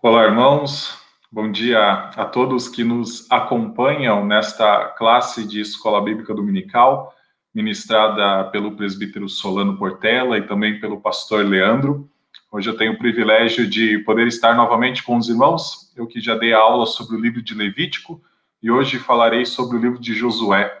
Olá, irmãos. Bom dia a todos que nos acompanham nesta classe de Escola Bíblica Dominical, ministrada pelo presbítero Solano Portela e também pelo pastor Leandro. Hoje eu tenho o privilégio de poder estar novamente com os irmãos, eu que já dei aula sobre o livro de Levítico e hoje falarei sobre o livro de Josué.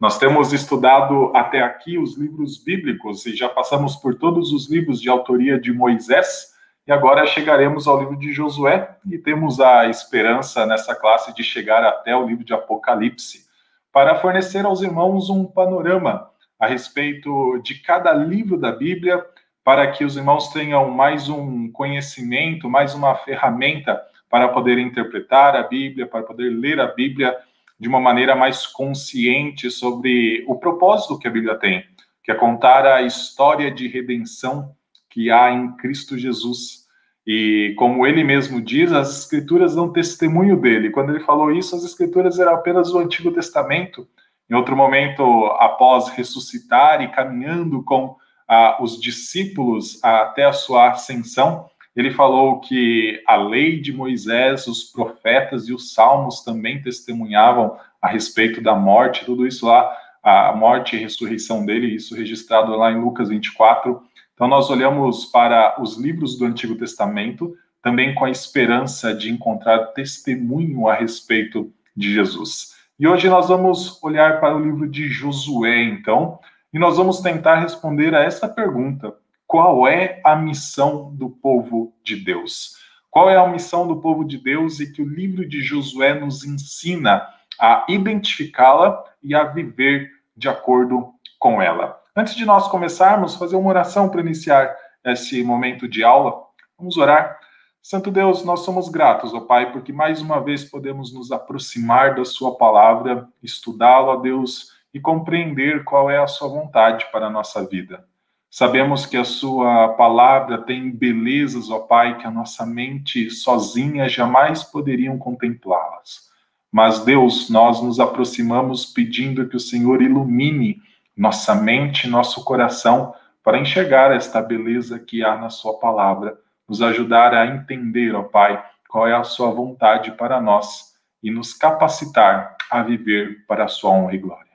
Nós temos estudado até aqui os livros bíblicos e já passamos por todos os livros de autoria de Moisés e agora chegaremos ao livro de Josué e temos a esperança nessa classe de chegar até o livro de Apocalipse, para fornecer aos irmãos um panorama a respeito de cada livro da Bíblia, para que os irmãos tenham mais um conhecimento, mais uma ferramenta para poder interpretar a Bíblia, para poder ler a Bíblia de uma maneira mais consciente sobre o propósito que a Bíblia tem, que é contar a história de redenção que há em Cristo Jesus. E como ele mesmo diz, as escrituras dão testemunho dele. Quando ele falou isso, as escrituras eram apenas o Antigo Testamento. Em outro momento, após ressuscitar e caminhando com ah, os discípulos até a sua ascensão, ele falou que a lei de Moisés, os profetas e os salmos também testemunhavam a respeito da morte, tudo isso lá, a morte e ressurreição dele, isso registrado lá em Lucas 24, então, nós olhamos para os livros do Antigo Testamento também com a esperança de encontrar testemunho a respeito de Jesus. E hoje nós vamos olhar para o livro de Josué, então, e nós vamos tentar responder a essa pergunta: qual é a missão do povo de Deus? Qual é a missão do povo de Deus e que o livro de Josué nos ensina a identificá-la e a viver de acordo com ela? Antes de nós começarmos, fazer uma oração para iniciar esse momento de aula. Vamos orar. Santo Deus, nós somos gratos, ó Pai, porque mais uma vez podemos nos aproximar da Sua palavra, estudá-la, Deus, e compreender qual é a Sua vontade para a nossa vida. Sabemos que a Sua palavra tem belezas, ó Pai, que a nossa mente sozinha jamais poderiam contemplá-las. Mas, Deus, nós nos aproximamos pedindo que o Senhor ilumine nossa mente, nosso coração, para enxergar esta beleza que há na Sua palavra, nos ajudar a entender, ó Pai, qual é a Sua vontade para nós e nos capacitar a viver para a Sua honra e glória.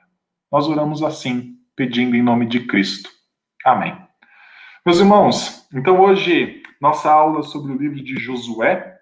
Nós oramos assim, pedindo em nome de Cristo. Amém. Meus irmãos, então hoje, nossa aula sobre o livro de Josué,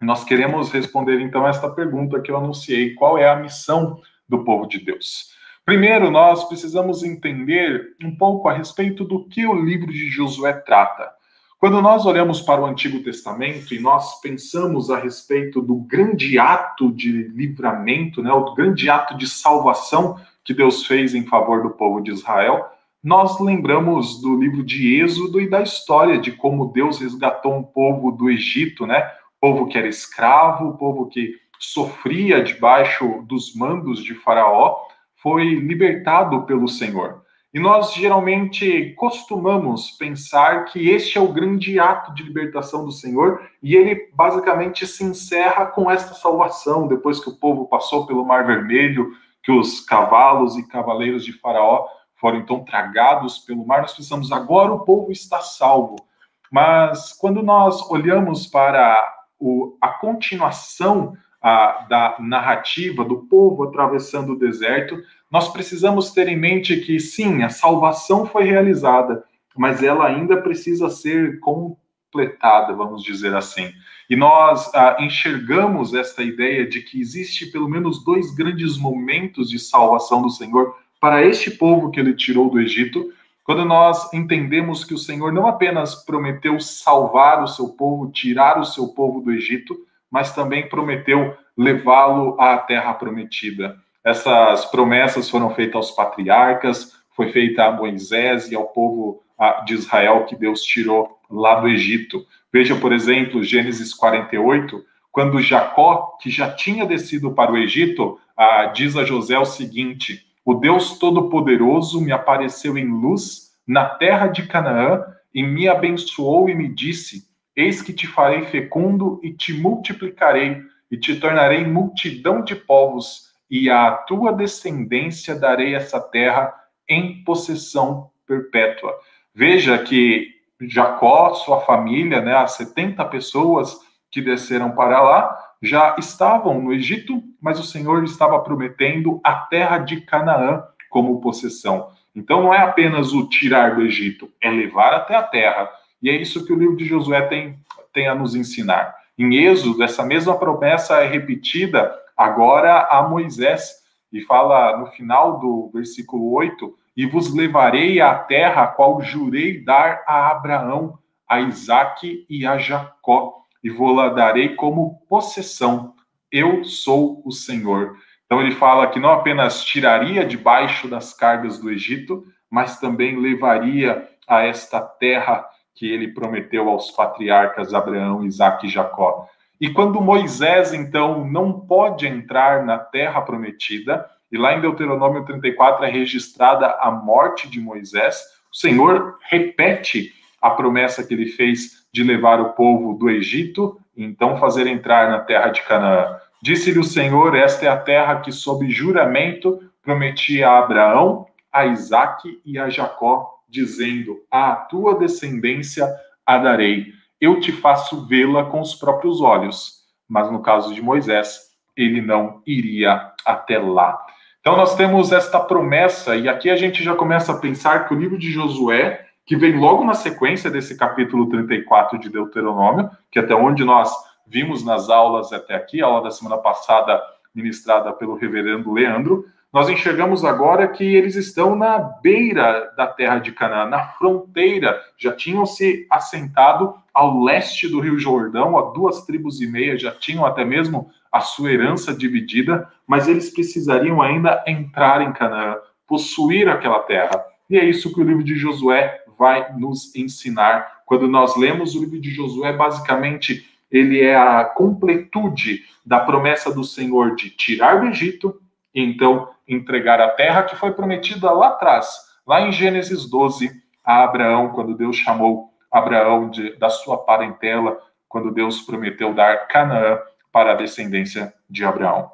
nós queremos responder então esta pergunta que eu anunciei: qual é a missão do povo de Deus? Primeiro, nós precisamos entender um pouco a respeito do que o livro de Josué trata. Quando nós olhamos para o Antigo Testamento e nós pensamos a respeito do grande ato de livramento, né, o grande ato de salvação que Deus fez em favor do povo de Israel, nós lembramos do livro de Êxodo e da história de como Deus resgatou um povo do Egito, né? Povo que era escravo, povo que sofria debaixo dos mandos de Faraó, foi libertado pelo Senhor. E nós geralmente costumamos pensar que este é o grande ato de libertação do Senhor e ele basicamente se encerra com esta salvação, depois que o povo passou pelo Mar Vermelho, que os cavalos e cavaleiros de Faraó foram então tragados pelo mar, nós pensamos agora o povo está salvo. Mas quando nós olhamos para o, a continuação a, da narrativa do povo atravessando o deserto, nós precisamos ter em mente que sim, a salvação foi realizada, mas ela ainda precisa ser completada, vamos dizer assim. E nós ah, enxergamos esta ideia de que existe pelo menos dois grandes momentos de salvação do Senhor para este povo que ele tirou do Egito, quando nós entendemos que o Senhor não apenas prometeu salvar o seu povo, tirar o seu povo do Egito, mas também prometeu levá-lo à terra prometida. Essas promessas foram feitas aos patriarcas, foi feita a Moisés e ao povo de Israel que Deus tirou lá do Egito. Veja, por exemplo, Gênesis 48, quando Jacó, que já tinha descido para o Egito, diz a José o seguinte: O Deus Todo-Poderoso me apareceu em luz na terra de Canaã e me abençoou e me disse: Eis que te farei fecundo e te multiplicarei, e te tornarei multidão de povos, e à tua descendência darei essa terra em possessão perpétua. Veja que Jacó, sua família, né, as 70 pessoas que desceram para lá já estavam no Egito, mas o Senhor estava prometendo a terra de Canaã como possessão. Então não é apenas o tirar do Egito, é levar até a terra. E é isso que o livro de Josué tem, tem a nos ensinar. Em Êxodo, essa mesma promessa é repetida agora a Moisés, e fala no final do versículo 8: E vos levarei à terra a qual jurei dar a Abraão, a Isaque e a Jacó, e vou-la darei como possessão. Eu sou o Senhor. Então ele fala que não apenas tiraria debaixo das cargas do Egito, mas também levaria a esta terra que ele prometeu aos patriarcas Abraão, Isaque e Jacó. E quando Moisés, então, não pode entrar na terra prometida, e lá em Deuteronômio 34 é registrada a morte de Moisés, o Senhor repete a promessa que ele fez de levar o povo do Egito e então fazer entrar na terra de Canaã. Disse-lhe o Senhor: Esta é a terra que, sob juramento, prometi a Abraão, a Isaque e a Jacó, dizendo: A tua descendência a darei. Eu te faço vê-la com os próprios olhos. Mas no caso de Moisés, ele não iria até lá. Então nós temos esta promessa, e aqui a gente já começa a pensar que o livro de Josué, que vem logo na sequência desse capítulo 34 de Deuteronômio, que até onde nós vimos nas aulas até aqui, a aula da semana passada ministrada pelo reverendo Leandro, nós enxergamos agora que eles estão na beira da terra de Canaã, na fronteira, já tinham se assentado ao leste do Rio Jordão, a duas tribos e meia já tinham até mesmo a sua herança dividida, mas eles precisariam ainda entrar em Canaã, possuir aquela terra. E é isso que o livro de Josué vai nos ensinar. Quando nós lemos o livro de Josué, basicamente ele é a completude da promessa do Senhor de tirar do Egito e então entregar a terra que foi prometida lá atrás, lá em Gênesis 12, a Abraão, quando Deus chamou Abraão de, da sua parentela, quando Deus prometeu dar Canaã para a descendência de Abraão.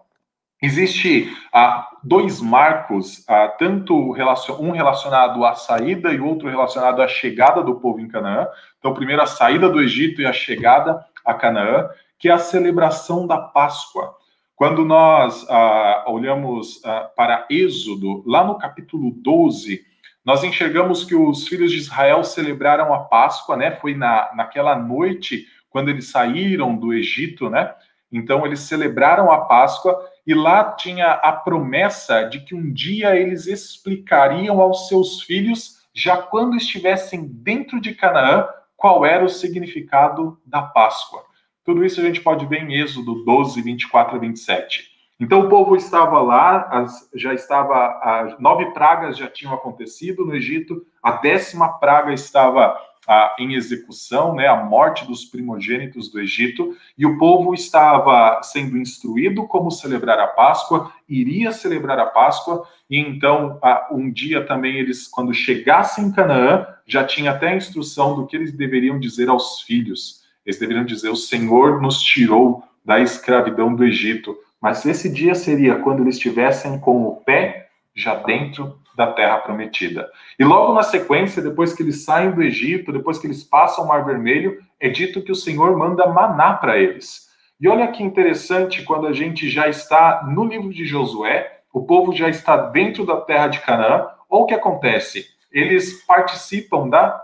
Existe ah, dois marcos, ah, tanto um relacionado à saída e outro relacionado à chegada do povo em Canaã. Então, primeiro a saída do Egito e a chegada a Canaã, que é a celebração da Páscoa. Quando nós ah, olhamos ah, para Êxodo, lá no capítulo 12, nós enxergamos que os filhos de Israel celebraram a Páscoa, né? Foi na, naquela noite, quando eles saíram do Egito, né? Então, eles celebraram a Páscoa e lá tinha a promessa de que um dia eles explicariam aos seus filhos, já quando estivessem dentro de Canaã, qual era o significado da Páscoa. Tudo isso a gente pode ver em Êxodo 12, 24 a 27. Então o povo estava lá, as, já estava, as nove pragas já tinham acontecido no Egito, a décima praga estava ah, em execução, né, a morte dos primogênitos do Egito, e o povo estava sendo instruído como celebrar a Páscoa, iria celebrar a Páscoa, e então ah, um dia também eles, quando chegassem em Canaã, já tinha até a instrução do que eles deveriam dizer aos filhos. Eles deveriam dizer: O Senhor nos tirou da escravidão do Egito. Mas esse dia seria quando eles estivessem com o pé já dentro da terra prometida. E logo na sequência, depois que eles saem do Egito, depois que eles passam o Mar Vermelho, é dito que o Senhor manda maná para eles. E olha que interessante quando a gente já está no livro de Josué, o povo já está dentro da terra de Canaã, ou o que acontece? Eles participam da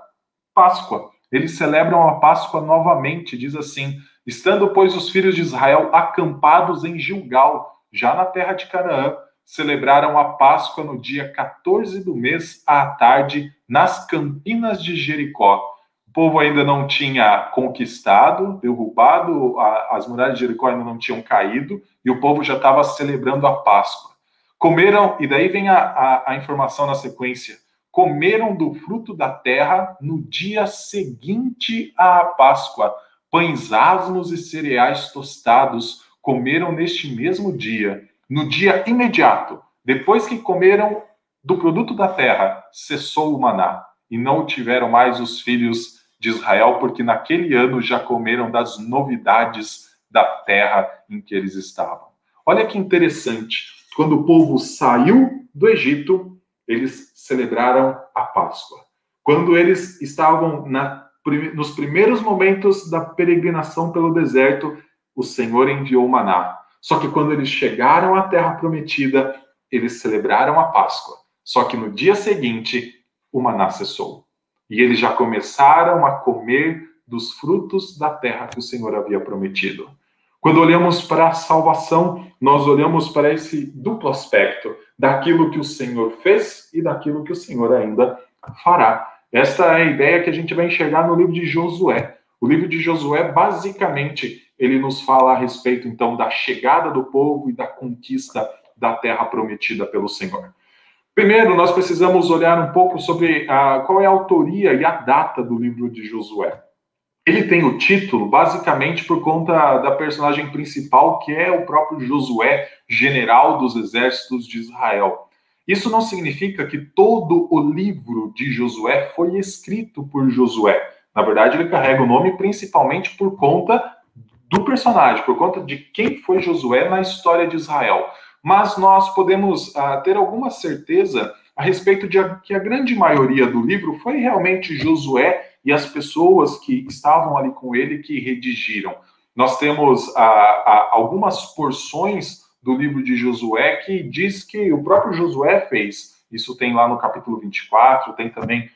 Páscoa. Eles celebram a Páscoa novamente, diz assim: estando, pois, os filhos de Israel acampados em Gilgal, já na terra de Canaã, celebraram a Páscoa no dia 14 do mês à tarde, nas campinas de Jericó. O povo ainda não tinha conquistado, derrubado, as muralhas de Jericó ainda não tinham caído, e o povo já estava celebrando a Páscoa. Comeram, e daí vem a, a, a informação na sequência comeram do fruto da terra no dia seguinte à Páscoa. Pães asmos e cereais tostados comeram neste mesmo dia. No dia imediato, depois que comeram do produto da terra, cessou o maná, e não tiveram mais os filhos de Israel, porque naquele ano já comeram das novidades da terra em que eles estavam. Olha que interessante, quando o povo saiu do Egito, eles celebraram a Páscoa. Quando eles estavam na nos primeiros momentos da peregrinação pelo deserto, o Senhor enviou o maná. Só que quando eles chegaram à terra prometida, eles celebraram a Páscoa. Só que no dia seguinte, o maná cessou. E eles já começaram a comer dos frutos da terra que o Senhor havia prometido. Quando olhamos para a salvação, nós olhamos para esse duplo aspecto daquilo que o Senhor fez e daquilo que o Senhor ainda fará. Esta é a ideia que a gente vai enxergar no livro de Josué. O livro de Josué, basicamente, ele nos fala a respeito, então, da chegada do povo e da conquista da terra prometida pelo Senhor. Primeiro, nós precisamos olhar um pouco sobre a, qual é a autoria e a data do livro de Josué. Ele tem o título basicamente por conta da personagem principal, que é o próprio Josué, general dos exércitos de Israel. Isso não significa que todo o livro de Josué foi escrito por Josué. Na verdade, ele carrega o nome principalmente por conta do personagem, por conta de quem foi Josué na história de Israel mas nós podemos uh, ter alguma certeza a respeito de que a grande maioria do livro foi realmente Josué e as pessoas que estavam ali com ele que redigiram. Nós temos uh, uh, algumas porções do livro de Josué que diz que o próprio Josué fez. Isso tem lá no capítulo 24, tem também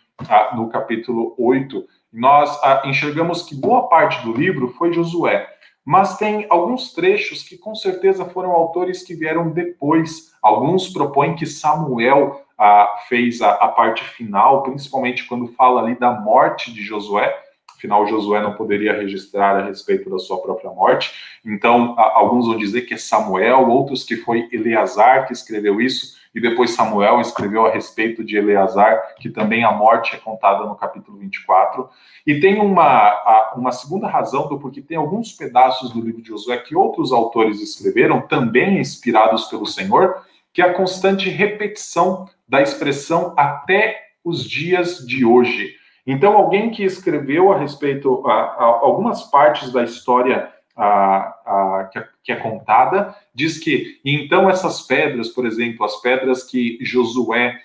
no capítulo 8. Nós enxergamos que boa parte do livro foi Josué. Mas tem alguns trechos que com certeza foram autores que vieram depois. Alguns propõem que Samuel ah, fez a, a, parte final, principalmente quando fala ali da morte de Josué. Afinal, Josué não poderia registrar a respeito da sua própria morte. Então, ah, alguns vão dizer que é Samuel, outros que foi Eleazar que escreveu isso e depois Samuel escreveu a respeito de Eleazar, que também a morte é contada no capítulo 24. E tem uma, uma segunda razão do porquê tem alguns pedaços do livro de Josué que outros autores escreveram, também inspirados pelo Senhor, que é a constante repetição da expressão até os dias de hoje. Então, alguém que escreveu a respeito a, a algumas partes da história a, a, que, é, que, é, contada, diz que então essas pedras, por exemplo, as pedras que Josué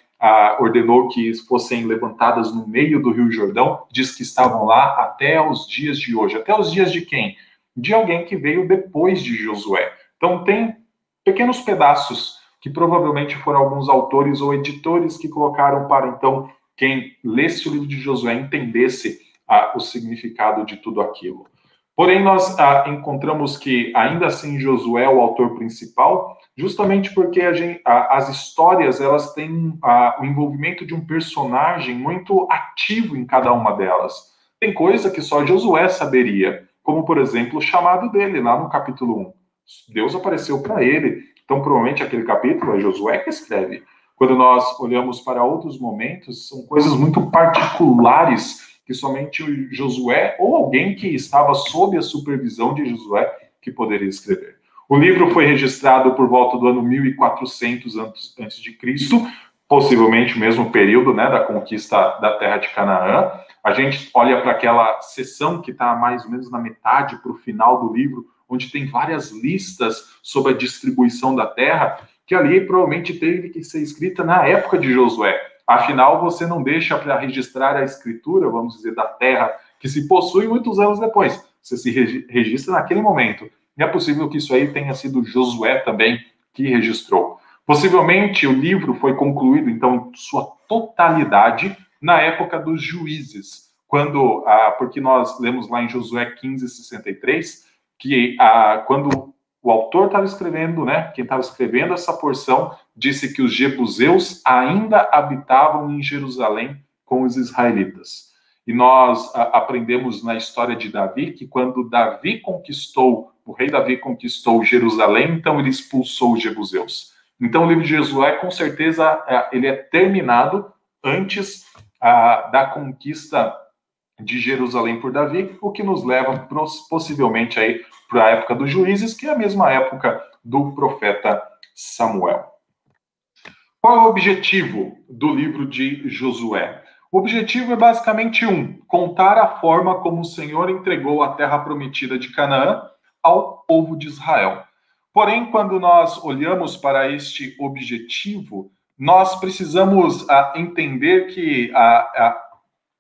ordenou que fossem levantadas no meio do Rio Jordão, diz que estavam lá até os dias de hoje. Até os dias de quem? De alguém que veio depois de Josué. Então tem pequenos pedaços que provavelmente foram alguns autores ou editores que colocaram para então quem lesse o livro de Josué entendesse o significado de tudo aquilo. Porém, nós ah, encontramos que, ainda assim, Josué é o autor principal, justamente porque gente, ah, as histórias elas têm ah, o envolvimento de um personagem muito ativo em cada uma delas. Tem coisa que só Josué saberia, como, por exemplo, o chamado dele, lá no capítulo 1. Deus apareceu para ele, então provavelmente aquele capítulo é Josué que escreve. Quando nós olhamos para outros momentos, são coisas muito particulares que somente Josué ou alguém que estava sob a supervisão de Josué que poderia escrever. O livro foi registrado por volta do ano 1400 antes de Cristo, possivelmente o mesmo período, né, da conquista da terra de Canaã. A gente olha para aquela seção que está mais ou menos na metade para o final do livro, onde tem várias listas sobre a distribuição da terra, que ali provavelmente teve que ser escrita na época de Josué. Afinal, você não deixa para registrar a escritura, vamos dizer, da terra que se possui muitos anos depois. Você se registra naquele momento. E é possível que isso aí tenha sido Josué também que registrou. Possivelmente o livro foi concluído, então, em sua totalidade, na época dos juízes, quando, ah, porque nós lemos lá em Josué 15, 63, que ah, quando o autor estava escrevendo, né? Quem estava escrevendo essa porção disse que os jebuseus ainda habitavam em Jerusalém com os israelitas. E nós a, aprendemos na história de Davi que quando Davi conquistou, o rei Davi conquistou Jerusalém, então ele expulsou os jebuseus. Então o livro de Josué, com certeza, é, ele é terminado antes a, da conquista de Jerusalém por Davi, o que nos leva possivelmente aí para a época dos juízes, que é a mesma época do profeta Samuel. Qual é o objetivo do livro de Josué? O objetivo é basicamente um: contar a forma como o Senhor entregou a terra prometida de Canaã ao povo de Israel. Porém, quando nós olhamos para este objetivo, nós precisamos ah, entender que a, a,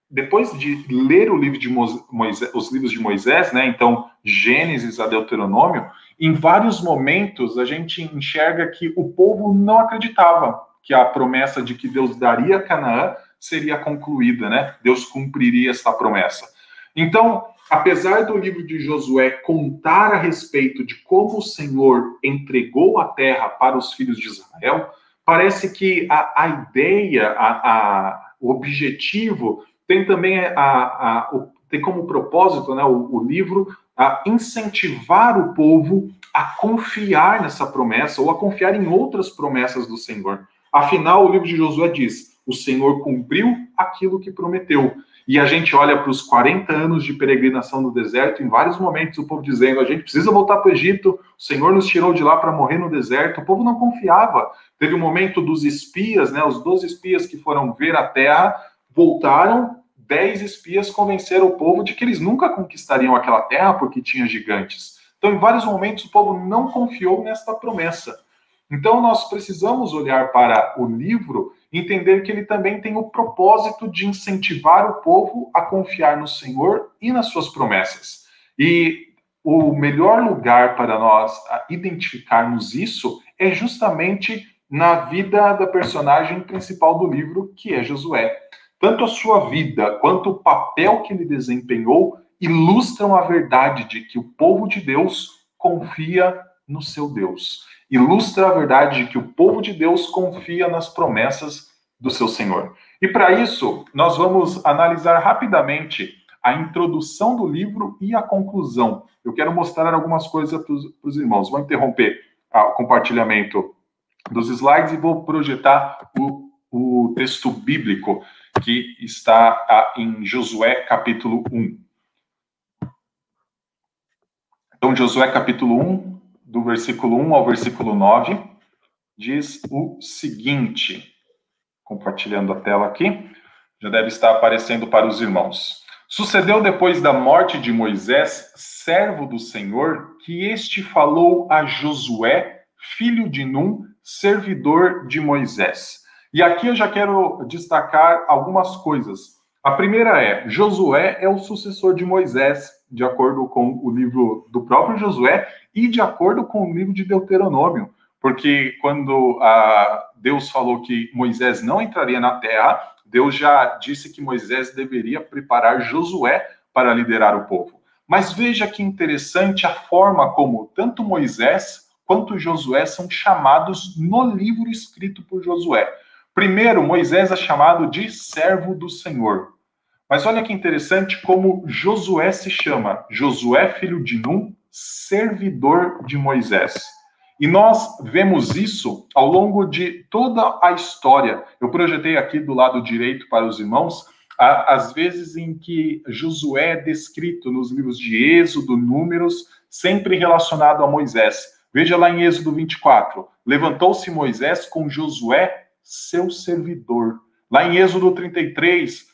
depois de ler o livro de Moisés, os livros de Moisés, né, então Gênesis a Deuteronômio, em vários momentos a gente enxerga que o povo não acreditava que a promessa de que Deus daria Canaã seria concluída, né? Deus cumpriria essa promessa. Então, apesar do livro de Josué contar a respeito de como o Senhor entregou a terra para os filhos de Israel, parece que a, a ideia, a, a, o objetivo tem também a, a, o, tem como propósito, né, o, o livro, a incentivar o povo a confiar nessa promessa ou a confiar em outras promessas do Senhor. Afinal, o livro de Josué diz: o Senhor cumpriu aquilo que prometeu. E a gente olha para os 40 anos de peregrinação no deserto, em vários momentos o povo dizendo: a gente precisa voltar para o Egito, o Senhor nos tirou de lá para morrer no deserto. O povo não confiava. Teve o um momento dos espias, né, os 12 espias que foram ver a terra, voltaram, 10 espias convenceram o povo de que eles nunca conquistariam aquela terra porque tinha gigantes. Então, em vários momentos, o povo não confiou nesta promessa. Então, nós precisamos olhar para o livro e entender que ele também tem o propósito de incentivar o povo a confiar no Senhor e nas suas promessas. E o melhor lugar para nós identificarmos isso é justamente na vida da personagem principal do livro, que é Josué. Tanto a sua vida quanto o papel que ele desempenhou ilustram a verdade de que o povo de Deus confia no seu Deus ilustra a verdade de que o povo de Deus confia nas promessas do seu Senhor. E para isso, nós vamos analisar rapidamente a introdução do livro e a conclusão. Eu quero mostrar algumas coisas para os irmãos. Vou interromper o compartilhamento dos slides e vou projetar o, o texto bíblico que está em Josué capítulo 1. Então, Josué capítulo 1, do versículo 1 ao versículo 9, diz o seguinte: compartilhando a tela aqui, já deve estar aparecendo para os irmãos. Sucedeu depois da morte de Moisés, servo do Senhor, que este falou a Josué, filho de Num, servidor de Moisés. E aqui eu já quero destacar algumas coisas. A primeira é: Josué é o sucessor de Moisés, de acordo com o livro do próprio Josué, e de acordo com o livro de Deuteronômio, porque quando ah, Deus falou que Moisés não entraria na terra, Deus já disse que Moisés deveria preparar Josué para liderar o povo. Mas veja que interessante a forma como tanto Moisés quanto Josué são chamados no livro escrito por Josué. Primeiro, Moisés é chamado de servo do Senhor. Mas olha que interessante como Josué se chama. Josué, filho de Num, servidor de Moisés. E nós vemos isso ao longo de toda a história. Eu projetei aqui do lado direito para os irmãos as vezes em que Josué é descrito nos livros de Êxodo, Números, sempre relacionado a Moisés. Veja lá em Êxodo 24: levantou-se Moisés com Josué, seu servidor. Lá em Êxodo 33,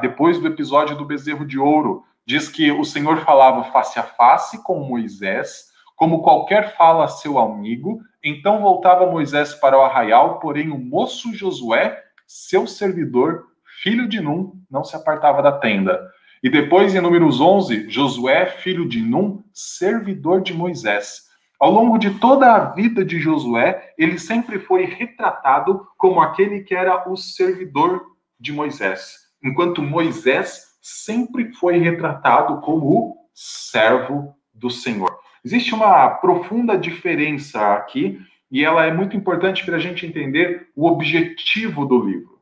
depois do episódio do bezerro de ouro, diz que o Senhor falava face a face com Moisés, como qualquer fala a seu amigo. Então voltava Moisés para o arraial, porém o moço Josué, seu servidor, filho de Num, não se apartava da tenda. E depois, em Números 11, Josué, filho de Num, servidor de Moisés. Ao longo de toda a vida de Josué, ele sempre foi retratado como aquele que era o servidor de Moisés, enquanto Moisés sempre foi retratado como o servo do Senhor. Existe uma profunda diferença aqui e ela é muito importante para a gente entender o objetivo do livro.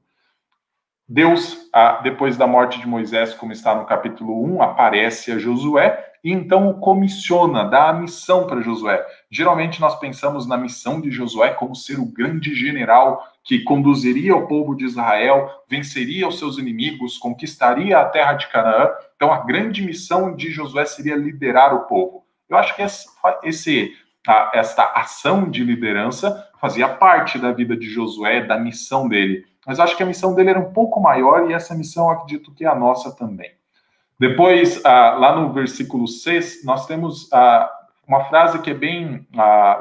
Deus, depois da morte de Moisés, como está no capítulo 1, aparece a Josué e então o comissiona, dá a missão para Josué. Geralmente nós pensamos na missão de Josué como ser o grande general que conduziria o povo de Israel, venceria os seus inimigos, conquistaria a terra de Canaã. Então, a grande missão de Josué seria liderar o povo. Eu acho que esse, esta ação de liderança fazia parte da vida de Josué, da missão dele. Mas acho que a missão dele era um pouco maior e essa missão acredito que é a nossa também. Depois, lá no versículo 6, nós temos uma frase que é bem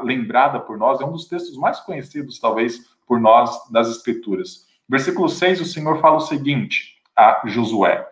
lembrada por nós, é um dos textos mais conhecidos, talvez, por nós das Escrituras. Versículo 6, o Senhor fala o seguinte a Josué: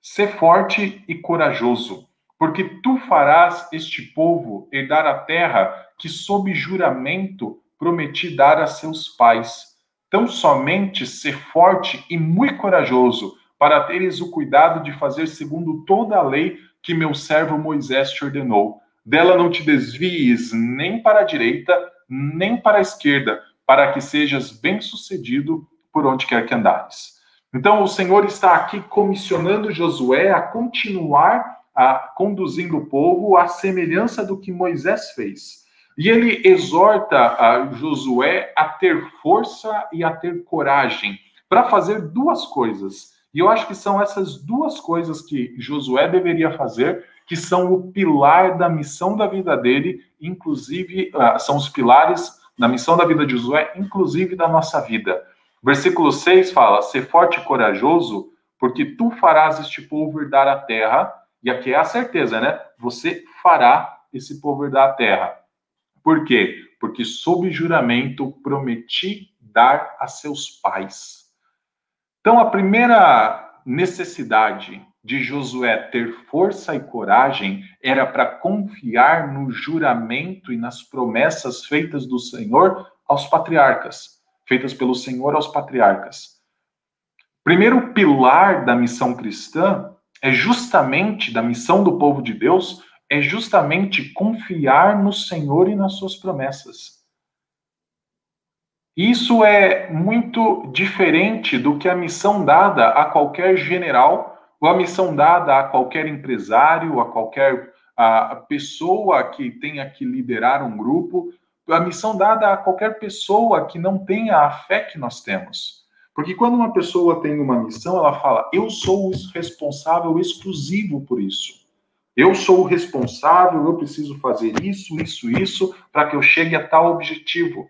Sê forte e corajoso, porque tu farás este povo herdar a terra que, sob juramento, prometi dar a seus pais. Tão somente ser forte e muito corajoso, para teres o cuidado de fazer segundo toda a lei que meu servo Moisés te ordenou. Dela não te desvies nem para a direita, nem para a esquerda, para que sejas bem-sucedido por onde quer que andares. Então, o Senhor está aqui comissionando Josué a continuar a, conduzindo o povo à semelhança do que Moisés fez. E ele exorta a Josué a ter força e a ter coragem para fazer duas coisas. E eu acho que são essas duas coisas que Josué deveria fazer, que são o pilar da missão da vida dele, inclusive, uh, são os pilares da missão da vida de Josué, inclusive da nossa vida. Versículo 6 fala: Ser forte e corajoso, porque tu farás este povo herdar a terra. E aqui é a certeza, né? Você fará esse povo herdar a terra. Por quê? Porque sob juramento prometi dar a seus pais. Então, a primeira necessidade de Josué ter força e coragem era para confiar no juramento e nas promessas feitas do Senhor aos patriarcas feitas pelo Senhor aos patriarcas. Primeiro pilar da missão cristã é justamente da missão do povo de Deus é justamente confiar no Senhor e nas suas promessas. Isso é muito diferente do que a missão dada a qualquer general ou a missão dada a qualquer empresário, a qualquer a pessoa que tenha que liderar um grupo, a missão dada a qualquer pessoa que não tenha a fé que nós temos. Porque quando uma pessoa tem uma missão, ela fala: Eu sou o responsável exclusivo por isso. Eu sou o responsável, eu preciso fazer isso, isso, isso, para que eu chegue a tal objetivo.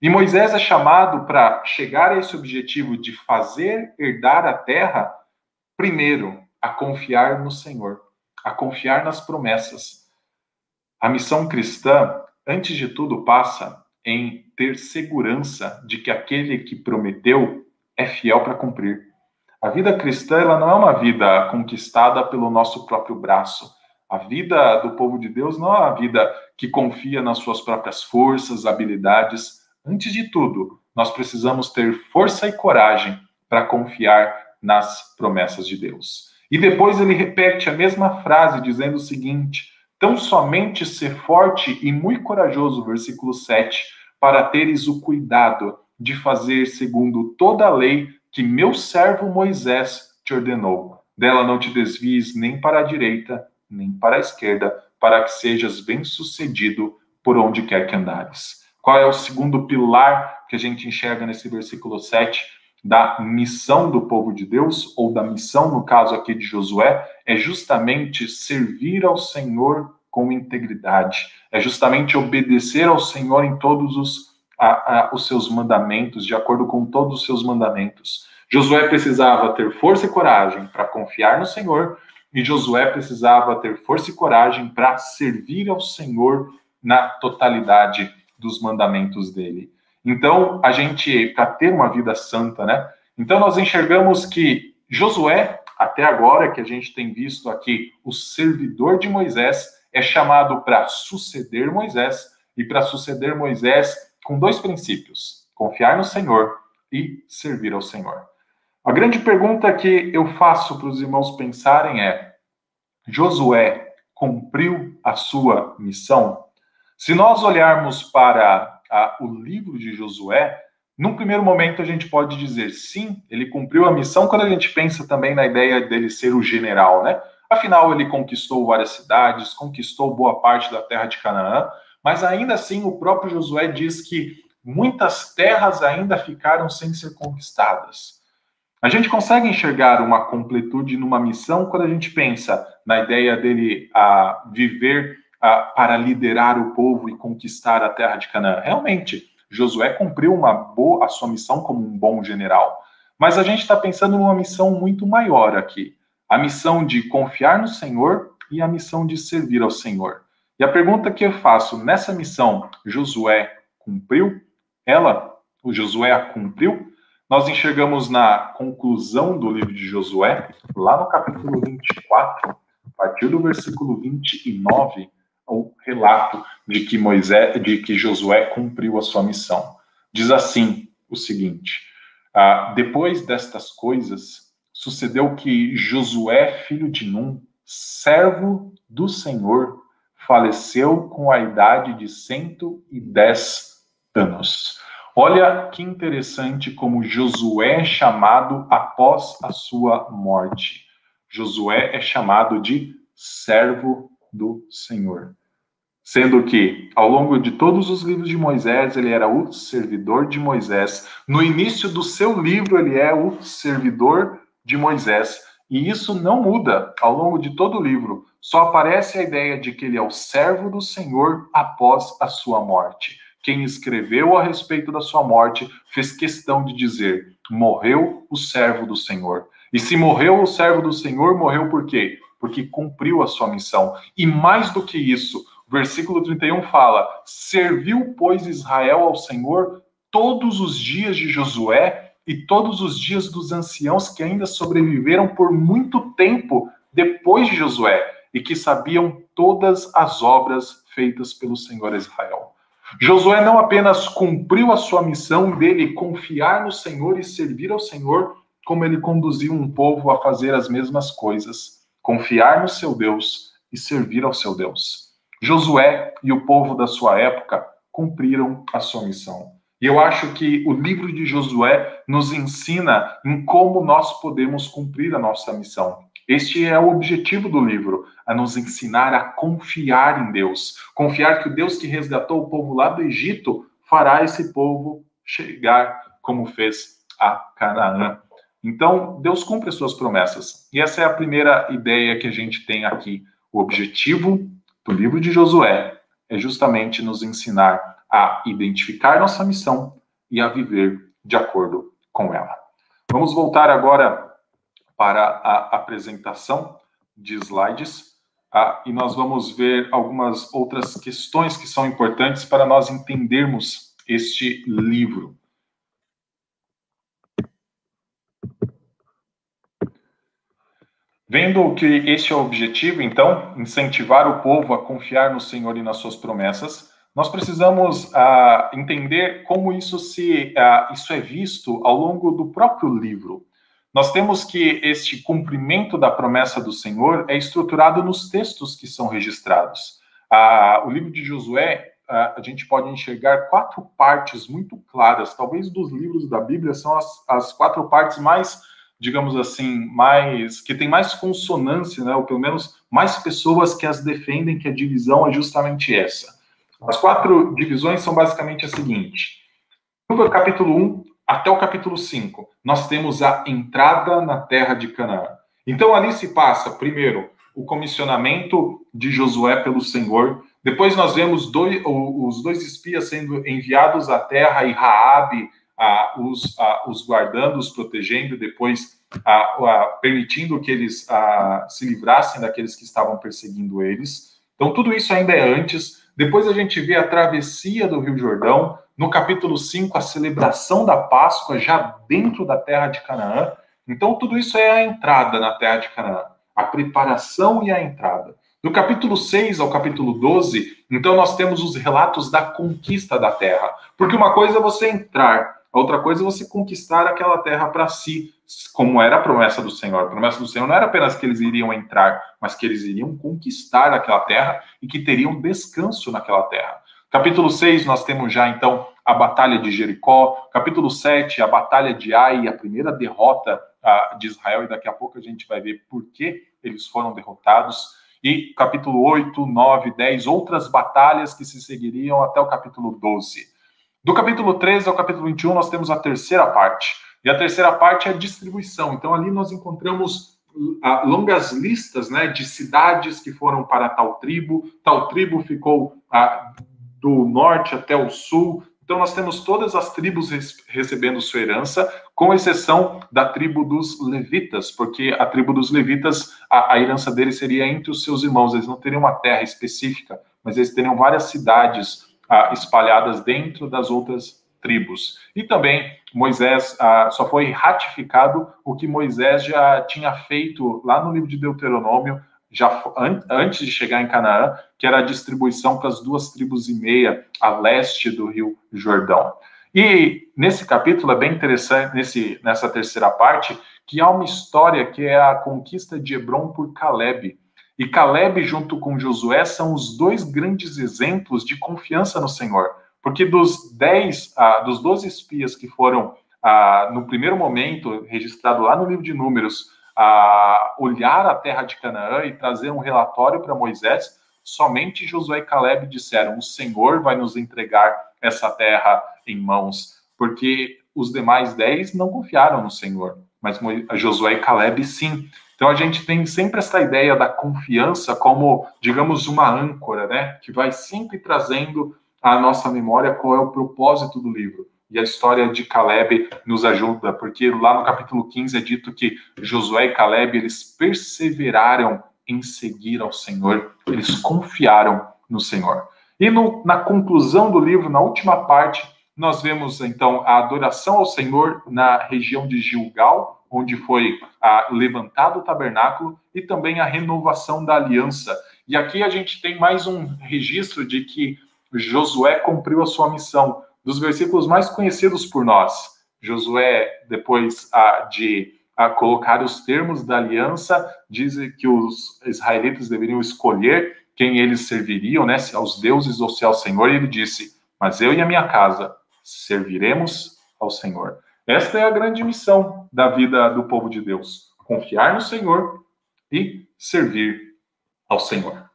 E Moisés é chamado para chegar a esse objetivo de fazer herdar a terra, primeiro, a confiar no Senhor, a confiar nas promessas. A missão cristã, antes de tudo, passa em ter segurança de que aquele que prometeu é fiel para cumprir. A vida cristã ela não é uma vida conquistada pelo nosso próprio braço. A vida do povo de Deus não é uma vida que confia nas suas próprias forças, habilidades. Antes de tudo, nós precisamos ter força e coragem para confiar nas promessas de Deus. E depois ele repete a mesma frase, dizendo o seguinte: Tão somente ser forte e muito corajoso, versículo 7, para teres o cuidado de fazer segundo toda a lei que meu servo Moisés te ordenou. Dela não te desvies nem para a direita, nem para a esquerda, para que sejas bem-sucedido por onde quer que andares. Qual é o segundo pilar que a gente enxerga nesse versículo 7 da missão do povo de Deus, ou da missão, no caso aqui de Josué, é justamente servir ao Senhor com integridade, é justamente obedecer ao Senhor em todos os, a, a, os seus mandamentos, de acordo com todos os seus mandamentos. Josué precisava ter força e coragem para confiar no Senhor, e Josué precisava ter força e coragem para servir ao Senhor na totalidade dos mandamentos dele. Então, a gente, para ter uma vida santa, né? Então, nós enxergamos que Josué, até agora, que a gente tem visto aqui, o servidor de Moisés, é chamado para suceder Moisés, e para suceder Moisés com dois princípios: confiar no Senhor e servir ao Senhor. A grande pergunta que eu faço para os irmãos pensarem é: Josué cumpriu a sua missão? Se nós olharmos para a, o livro de Josué, num primeiro momento a gente pode dizer sim, ele cumpriu a missão quando a gente pensa também na ideia dele ser o general, né? Afinal, ele conquistou várias cidades, conquistou boa parte da terra de Canaã, mas ainda assim o próprio Josué diz que muitas terras ainda ficaram sem ser conquistadas. A gente consegue enxergar uma completude numa missão quando a gente pensa na ideia dele a viver para liderar o povo e conquistar a terra de Canaã. Realmente, Josué cumpriu uma boa a sua missão como um bom general. Mas a gente está pensando numa missão muito maior aqui. A missão de confiar no Senhor e a missão de servir ao Senhor. E a pergunta que eu faço, nessa missão, Josué cumpriu? Ela, o Josué a cumpriu? nós enxergamos na conclusão do livro de Josué, lá no capítulo 24, a partir do versículo 29, o relato de que Moisés, de que Josué cumpriu a sua missão. Diz assim o seguinte: ah, depois destas coisas, sucedeu que Josué, filho de Num, servo do Senhor, faleceu com a idade de 110 anos. Olha que interessante como Josué é chamado após a sua morte. Josué é chamado de servo do Senhor. Sendo que, ao longo de todos os livros de Moisés, ele era o servidor de Moisés. No início do seu livro, ele é o servidor de Moisés. E isso não muda ao longo de todo o livro. Só aparece a ideia de que ele é o servo do Senhor após a sua morte. Quem escreveu a respeito da sua morte fez questão de dizer: morreu o servo do Senhor. E se morreu o servo do Senhor, morreu por quê? Porque cumpriu a sua missão. E mais do que isso, versículo 31 fala: Serviu, pois, Israel ao Senhor todos os dias de Josué e todos os dias dos anciãos que ainda sobreviveram por muito tempo depois de Josué e que sabiam todas as obras feitas pelo Senhor Israel. Josué não apenas cumpriu a sua missão dele confiar no Senhor e servir ao Senhor, como ele conduziu um povo a fazer as mesmas coisas, confiar no seu Deus e servir ao seu Deus. Josué e o povo da sua época cumpriram a sua missão. E eu acho que o livro de Josué nos ensina em como nós podemos cumprir a nossa missão. Este é o objetivo do livro, a nos ensinar a confiar em Deus. Confiar que o Deus que resgatou o povo lá do Egito fará esse povo chegar como fez a Canaã. Então, Deus cumpre as suas promessas. E essa é a primeira ideia que a gente tem aqui. O objetivo do livro de Josué é justamente nos ensinar a identificar nossa missão e a viver de acordo com ela. Vamos voltar agora para a apresentação de slides ah, e nós vamos ver algumas outras questões que são importantes para nós entendermos este livro. Vendo que este é o objetivo, então, incentivar o povo a confiar no Senhor e nas suas promessas, nós precisamos ah, entender como isso se ah, isso é visto ao longo do próprio livro. Nós temos que este cumprimento da promessa do Senhor é estruturado nos textos que são registrados. Ah, o livro de Josué, a gente pode enxergar quatro partes muito claras. Talvez dos livros da Bíblia são as, as quatro partes mais digamos assim, mais que tem mais consonância, né, ou pelo menos mais pessoas que as defendem que a divisão é justamente essa. As quatro divisões são basicamente a seguinte: do capítulo 1 até o capítulo 5, nós temos a entrada na terra de Canaã. Então ali se passa, primeiro, o comissionamento de Josué pelo Senhor. Depois nós vemos dois, os dois espias sendo enviados à terra e Raabe ah, os, ah, os guardando, os protegendo, depois ah, permitindo que eles se livrassem daqueles que estavam perseguindo eles. Então, tudo isso ainda é antes. Depois a gente vê a travessia do Rio Jordão. No capítulo 5, a celebração da Páscoa, já dentro da terra de Canaã. Então, tudo isso é a entrada na terra de Canaã, a preparação e a entrada. Do capítulo 6 ao capítulo 12, então nós temos os relatos da conquista da terra. Porque uma coisa é você entrar, a outra coisa é você conquistar aquela terra para si, como era a promessa do Senhor. A promessa do Senhor não era apenas que eles iriam entrar, mas que eles iriam conquistar aquela terra e que teriam descanso naquela terra. Capítulo 6, nós temos já então a batalha de Jericó. Capítulo 7, a batalha de Ai, a primeira derrota uh, de Israel, e daqui a pouco a gente vai ver por que eles foram derrotados. E capítulo 8, 9, 10, outras batalhas que se seguiriam até o capítulo 12. Do capítulo 13 ao capítulo 21, nós temos a terceira parte. E a terceira parte é a distribuição. Então, ali nós encontramos uh, longas listas né, de cidades que foram para tal tribo, tal tribo ficou uh, do norte até o sul. Então, nós temos todas as tribos recebendo sua herança, com exceção da tribo dos levitas, porque a tribo dos levitas, a, a herança deles seria entre os seus irmãos, eles não teriam uma terra específica, mas eles teriam várias cidades ah, espalhadas dentro das outras tribos. E também Moisés ah, só foi ratificado o que Moisés já tinha feito lá no livro de Deuteronômio, já an antes de chegar em Canaã, que era a distribuição para as duas tribos e meia a leste do Rio Jordão. E nesse capítulo é bem interessante, nesse, nessa terceira parte, que há uma história que é a conquista de Hebron por Caleb. E Caleb, junto com Josué, são os dois grandes exemplos de confiança no Senhor. Porque dos dez, ah, dos doze espias que foram, ah, no primeiro momento, registrado lá no livro de Números, ah, olhar a terra de Canaã e trazer um relatório para Moisés, somente Josué e Caleb disseram: O Senhor vai nos entregar essa terra em mãos. Porque os demais dez não confiaram no Senhor, mas Josué e Caleb sim. Então a gente tem sempre essa ideia da confiança como, digamos, uma âncora, né? Que vai sempre trazendo à nossa memória qual é o propósito do livro. E a história de Caleb nos ajuda, porque lá no capítulo 15 é dito que Josué e Caleb, eles perseveraram em seguir ao Senhor, eles confiaram no Senhor. E no, na conclusão do livro, na última parte, nós vemos então a adoração ao Senhor na região de Gilgal, onde foi ah, levantado o tabernáculo, e também a renovação da aliança. E aqui a gente tem mais um registro de que Josué cumpriu a sua missão, dos versículos mais conhecidos por nós. Josué, depois ah, de ah, colocar os termos da aliança, diz que os israelitas deveriam escolher quem eles serviriam, né, se aos deuses ou se ao Senhor, e ele disse: Mas eu e a minha casa serviremos ao Senhor. Esta é a grande missão da vida do povo de Deus: confiar no Senhor e servir ao Senhor.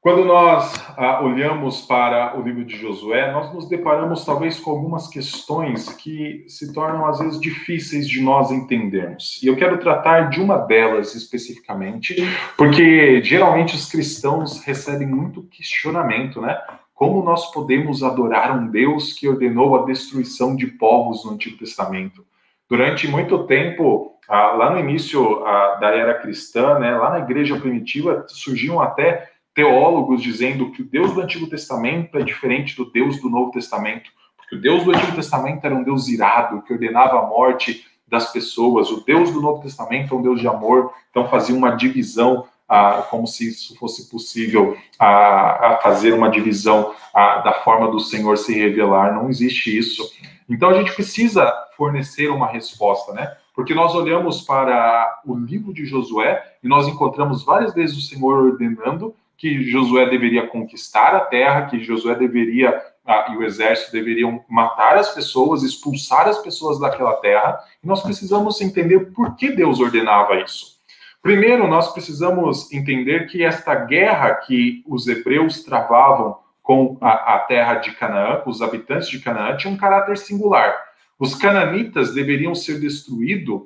Quando nós ah, olhamos para o livro de Josué, nós nos deparamos talvez com algumas questões que se tornam às vezes difíceis de nós entendermos. E eu quero tratar de uma delas especificamente, porque geralmente os cristãos recebem muito questionamento, né? Como nós podemos adorar um Deus que ordenou a destruição de povos no Antigo Testamento? Durante muito tempo, lá no início da era cristã, né, lá na igreja primitiva, surgiam até teólogos dizendo que o Deus do Antigo Testamento é diferente do Deus do Novo Testamento, porque o Deus do Antigo Testamento era um Deus irado, que ordenava a morte das pessoas, o Deus do Novo Testamento é um Deus de amor, então fazia uma divisão ah, como se isso fosse possível a, a fazer uma divisão a, da forma do Senhor se revelar. Não existe isso. Então a gente precisa fornecer uma resposta, né? Porque nós olhamos para o livro de Josué e nós encontramos várias vezes o Senhor ordenando que Josué deveria conquistar a terra, que Josué deveria ah, e o exército deveriam matar as pessoas, expulsar as pessoas daquela terra. E nós precisamos entender por que Deus ordenava isso. Primeiro, nós precisamos entender que esta guerra que os hebreus travavam com a, a terra de Canaã, os habitantes de Canaã, tinha um caráter singular. Os cananitas deveriam ser destruídos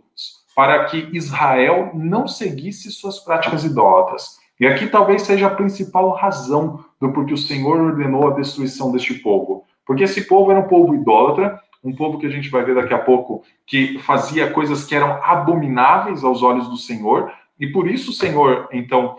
para que Israel não seguisse suas práticas idólatras. E aqui talvez seja a principal razão do porquê o Senhor ordenou a destruição deste povo. Porque esse povo era um povo idólatra, um povo que a gente vai ver daqui a pouco, que fazia coisas que eram abomináveis aos olhos do Senhor, e por isso o Senhor, então,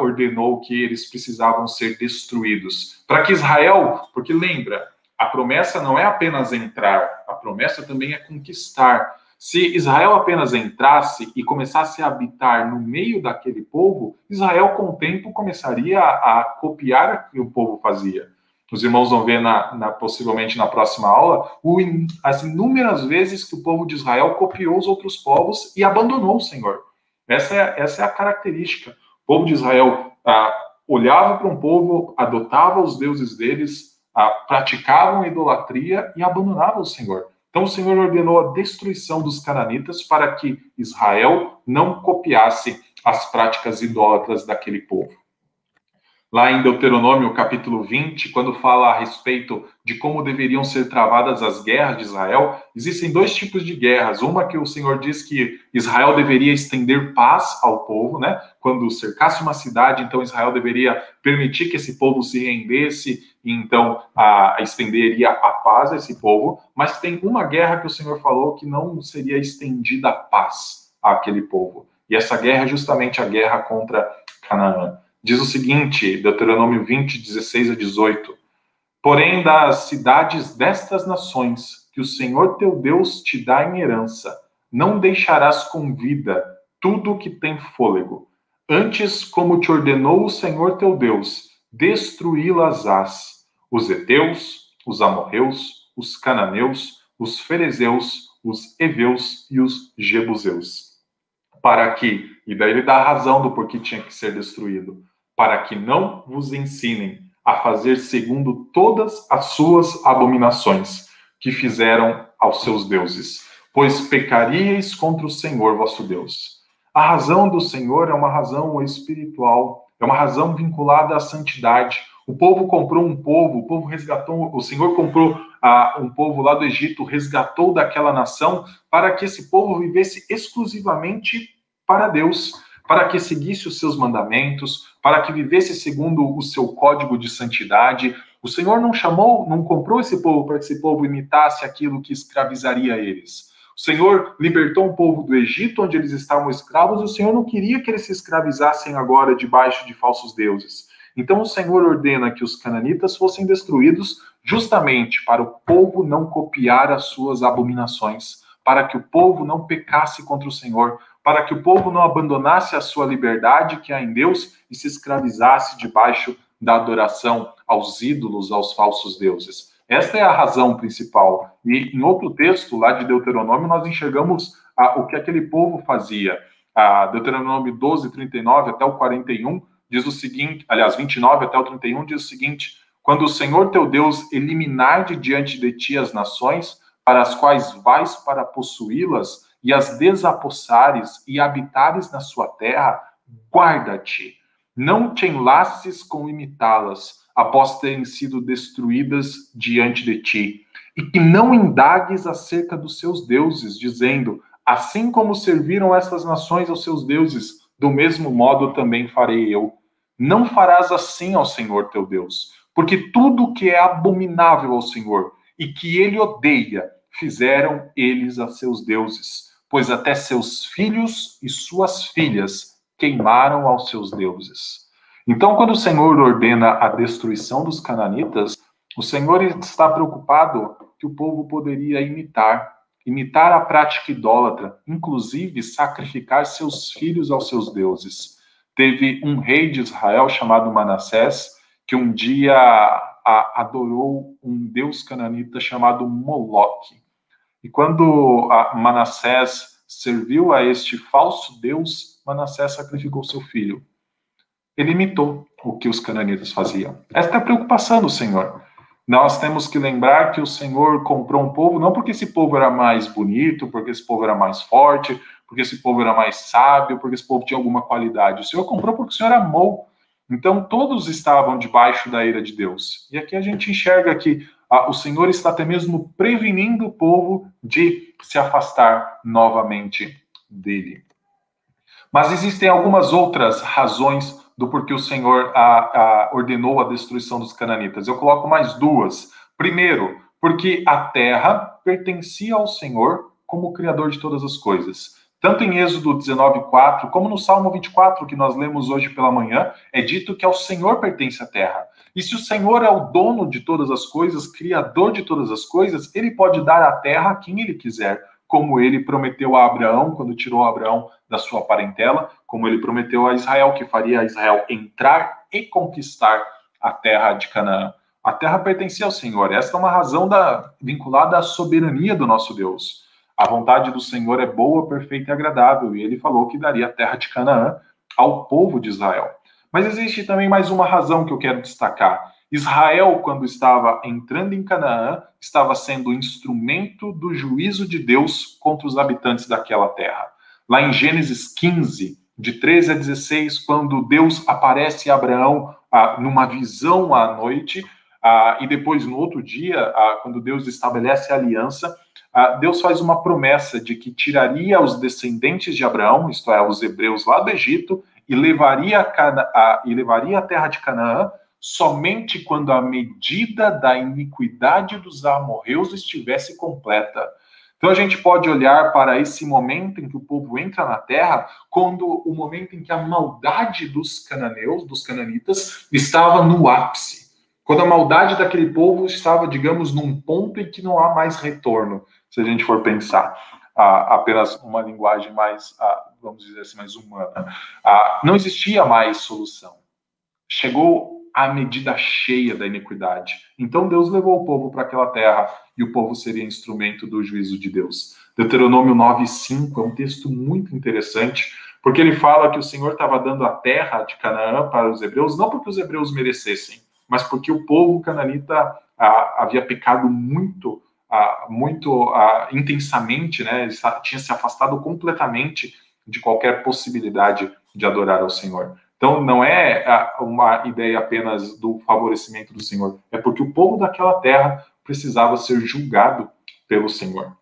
ordenou que eles precisavam ser destruídos. Para que Israel, porque lembra, a promessa não é apenas entrar, a promessa também é conquistar. Se Israel apenas entrasse e começasse a habitar no meio daquele povo, Israel, com o tempo, começaria a, copiar o que o povo fazia. Os irmãos vão ver, na, na, possivelmente na próxima aula, o, as inúmeras vezes que o povo de Israel copiou os outros povos e abandonou o Senhor. Essa é, essa é a característica. O povo de Israel ah, olhava para um povo, adotava os deuses deles, ah, praticavam idolatria e abandonava o Senhor. Então o Senhor ordenou a destruição dos cananitas para que Israel não copiasse as práticas idólatras daquele povo lá em Deuteronômio capítulo 20, quando fala a respeito de como deveriam ser travadas as guerras de Israel, existem dois tipos de guerras. Uma que o Senhor diz que Israel deveria estender paz ao povo, né? Quando cercasse uma cidade, então Israel deveria permitir que esse povo se rendesse e então a, a estenderia a paz a esse povo. Mas tem uma guerra que o Senhor falou que não seria estendida a paz àquele povo. E essa guerra é justamente a guerra contra Canaã diz o seguinte, Deuteronômio 20, 16 a 18: Porém, das cidades destas nações, que o Senhor teu Deus te dá em herança, não deixarás com vida tudo o que tem fôlego. Antes, como te ordenou o Senhor teu Deus, destruí-las-ás, os heteus, os amorreus, os cananeus, os ferezeus, os heveus e os jebuseus. Para que, e daí ele dá a razão do porquê tinha que ser destruído, para que não vos ensinem a fazer segundo todas as suas abominações que fizeram aos seus deuses, pois pecaríeis contra o Senhor vosso Deus. A razão do Senhor é uma razão espiritual, é uma razão vinculada à santidade. O povo comprou um povo, o povo resgatou, o Senhor comprou ah, um povo lá do Egito, resgatou daquela nação para que esse povo vivesse exclusivamente para Deus para que seguisse os seus mandamentos, para que vivesse segundo o seu código de santidade. O Senhor não chamou, não comprou esse povo para que esse povo imitasse aquilo que escravizaria eles. O Senhor libertou um povo do Egito, onde eles estavam escravos, e o Senhor não queria que eles se escravizassem agora debaixo de falsos deuses. Então o Senhor ordena que os cananitas fossem destruídos justamente para o povo não copiar as suas abominações, para que o povo não pecasse contra o Senhor, para que o povo não abandonasse a sua liberdade que há em Deus e se escravizasse debaixo da adoração aos ídolos, aos falsos deuses. Esta é a razão principal. E em outro texto, lá de Deuteronômio, nós enxergamos ah, o que aquele povo fazia. Ah, Deuteronômio 12, 39 até o 41 diz o seguinte, aliás, 29 até o 31 diz o seguinte: Quando o Senhor teu Deus eliminar de diante de ti as nações, para as quais vais para possuí-las, e as desapossares e habitares na sua terra, guarda-te. Não te enlaces com imitá-las, após terem sido destruídas diante de ti. E que não indagues acerca dos seus deuses, dizendo: Assim como serviram essas nações aos seus deuses, do mesmo modo também farei eu. Não farás assim ao Senhor teu Deus, porque tudo que é abominável ao Senhor e que ele odeia, fizeram eles a seus deuses pois até seus filhos e suas filhas queimaram aos seus deuses. Então, quando o Senhor ordena a destruição dos cananitas, o Senhor está preocupado que o povo poderia imitar, imitar a prática idólatra, inclusive sacrificar seus filhos aos seus deuses. Teve um rei de Israel chamado Manassés, que um dia adorou um deus cananita chamado Moloque. E quando Manassés serviu a este falso Deus, Manassés sacrificou seu filho. Ele imitou o que os cananitas faziam. Esta é a preocupação do Senhor. Nós temos que lembrar que o Senhor comprou um povo não porque esse povo era mais bonito, porque esse povo era mais forte, porque esse povo era mais sábio, porque esse povo tinha alguma qualidade. O Senhor comprou porque o Senhor amou. Então todos estavam debaixo da ira de Deus. E aqui a gente enxerga que o Senhor está até mesmo prevenindo o povo de se afastar novamente dele. Mas existem algumas outras razões do porquê o Senhor a, a, ordenou a destruição dos cananitas. Eu coloco mais duas. Primeiro, porque a terra pertencia ao Senhor como Criador de todas as coisas. Tanto em Êxodo 19:4 como no Salmo 24 que nós lemos hoje pela manhã, é dito que ao Senhor pertence a terra. E se o Senhor é o dono de todas as coisas, criador de todas as coisas, ele pode dar a terra a quem ele quiser, como ele prometeu a Abraão quando tirou Abraão da sua parentela, como ele prometeu a Israel que faria a Israel entrar e conquistar a terra de Canaã. A terra pertencia ao Senhor. Esta é uma razão da, vinculada à soberania do nosso Deus. A vontade do Senhor é boa, perfeita e agradável, e ele falou que daria a terra de Canaã ao povo de Israel. Mas existe também mais uma razão que eu quero destacar. Israel, quando estava entrando em Canaã, estava sendo instrumento do juízo de Deus contra os habitantes daquela terra. Lá em Gênesis 15, de 13 a 16, quando Deus aparece a Abraão ah, numa visão à noite, ah, e depois no outro dia, ah, quando Deus estabelece a aliança, Deus faz uma promessa de que tiraria os descendentes de Abraão, isto é, os hebreus lá do Egito, e levaria a, Cana a, e levaria a terra de Canaã somente quando a medida da iniquidade dos amorreus estivesse completa. Então a gente pode olhar para esse momento em que o povo entra na terra, quando o momento em que a maldade dos cananeus, dos cananitas, estava no ápice Quando a maldade daquele povo estava, digamos, num ponto em que não há mais retorno, se a gente for pensar apenas uma linguagem mais, vamos dizer assim, mais humana. Ah, não existia mais solução. Chegou a medida cheia da iniquidade. Então Deus levou o povo para aquela terra e o povo seria instrumento do juízo de Deus. Deuteronômio 9:5 é um texto muito interessante, porque ele fala que o Senhor estava dando a terra de Canaã para os hebreus, não porque os hebreus merecessem, mas porque o povo cananita ah, havia pecado muito, ah, muito ah, intensamente, né? Ele tinha se afastado completamente de qualquer possibilidade de adorar ao Senhor. Então, não é uma ideia apenas do favorecimento do Senhor, é porque o povo daquela terra precisava ser julgado pelo Senhor.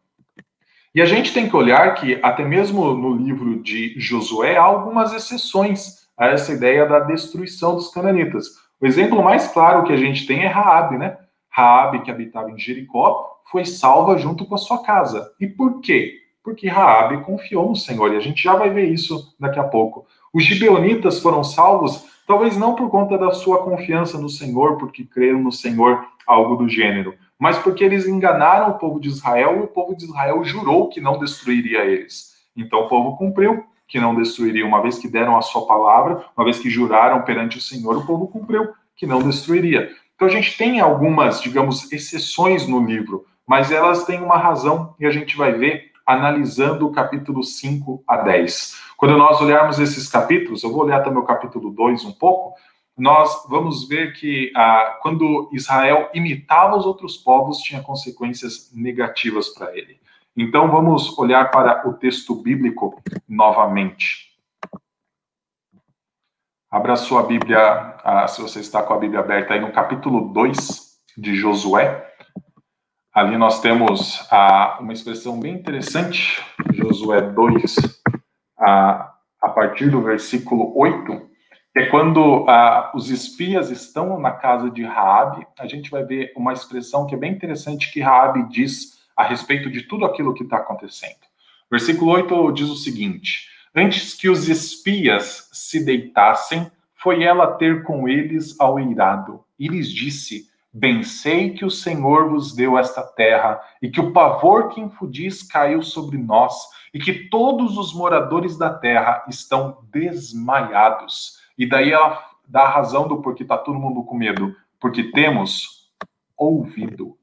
E a gente tem que olhar que, até mesmo no livro de Josué, há algumas exceções a essa ideia da destruição dos cananitas. O exemplo mais claro que a gente tem é Raabe, né? Raabe, que habitava em Jericó, foi salva junto com a sua casa. E por quê? Porque Raabe confiou no Senhor, e a gente já vai ver isso daqui a pouco. Os gibeonitas foram salvos, talvez não por conta da sua confiança no Senhor, porque creram no Senhor, algo do gênero, mas porque eles enganaram o povo de Israel e o povo de Israel jurou que não destruiria eles. Então o povo cumpriu que não destruiria, uma vez que deram a sua palavra, uma vez que juraram perante o Senhor, o povo cumpriu que não destruiria. Então a gente tem algumas, digamos, exceções no livro, mas elas têm uma razão e a gente vai ver analisando o capítulo 5 a 10. Quando nós olharmos esses capítulos, eu vou olhar também o capítulo 2 um pouco, nós vamos ver que ah, quando Israel imitava os outros povos, tinha consequências negativas para ele. Então vamos olhar para o texto bíblico novamente. Abra sua Bíblia, ah, se você está com a Bíblia aberta, aí no capítulo 2 de Josué. Ali nós temos uma expressão bem interessante, Josué 2, ah, a partir do versículo 8, que é quando os espias estão na casa de Raabe, a gente vai ver uma expressão que é bem interessante que Raabe diz a respeito de tudo aquilo que está acontecendo. Versículo 8 diz o seguinte: Antes que os espias se deitassem, foi ela ter com eles ao eirado, e lhes disse: Bem sei que o Senhor vos deu esta terra, e que o pavor que infundis caiu sobre nós, e que todos os moradores da terra estão desmaiados. E daí ela dá a razão do porquê está todo mundo com medo. Porque temos ouvido.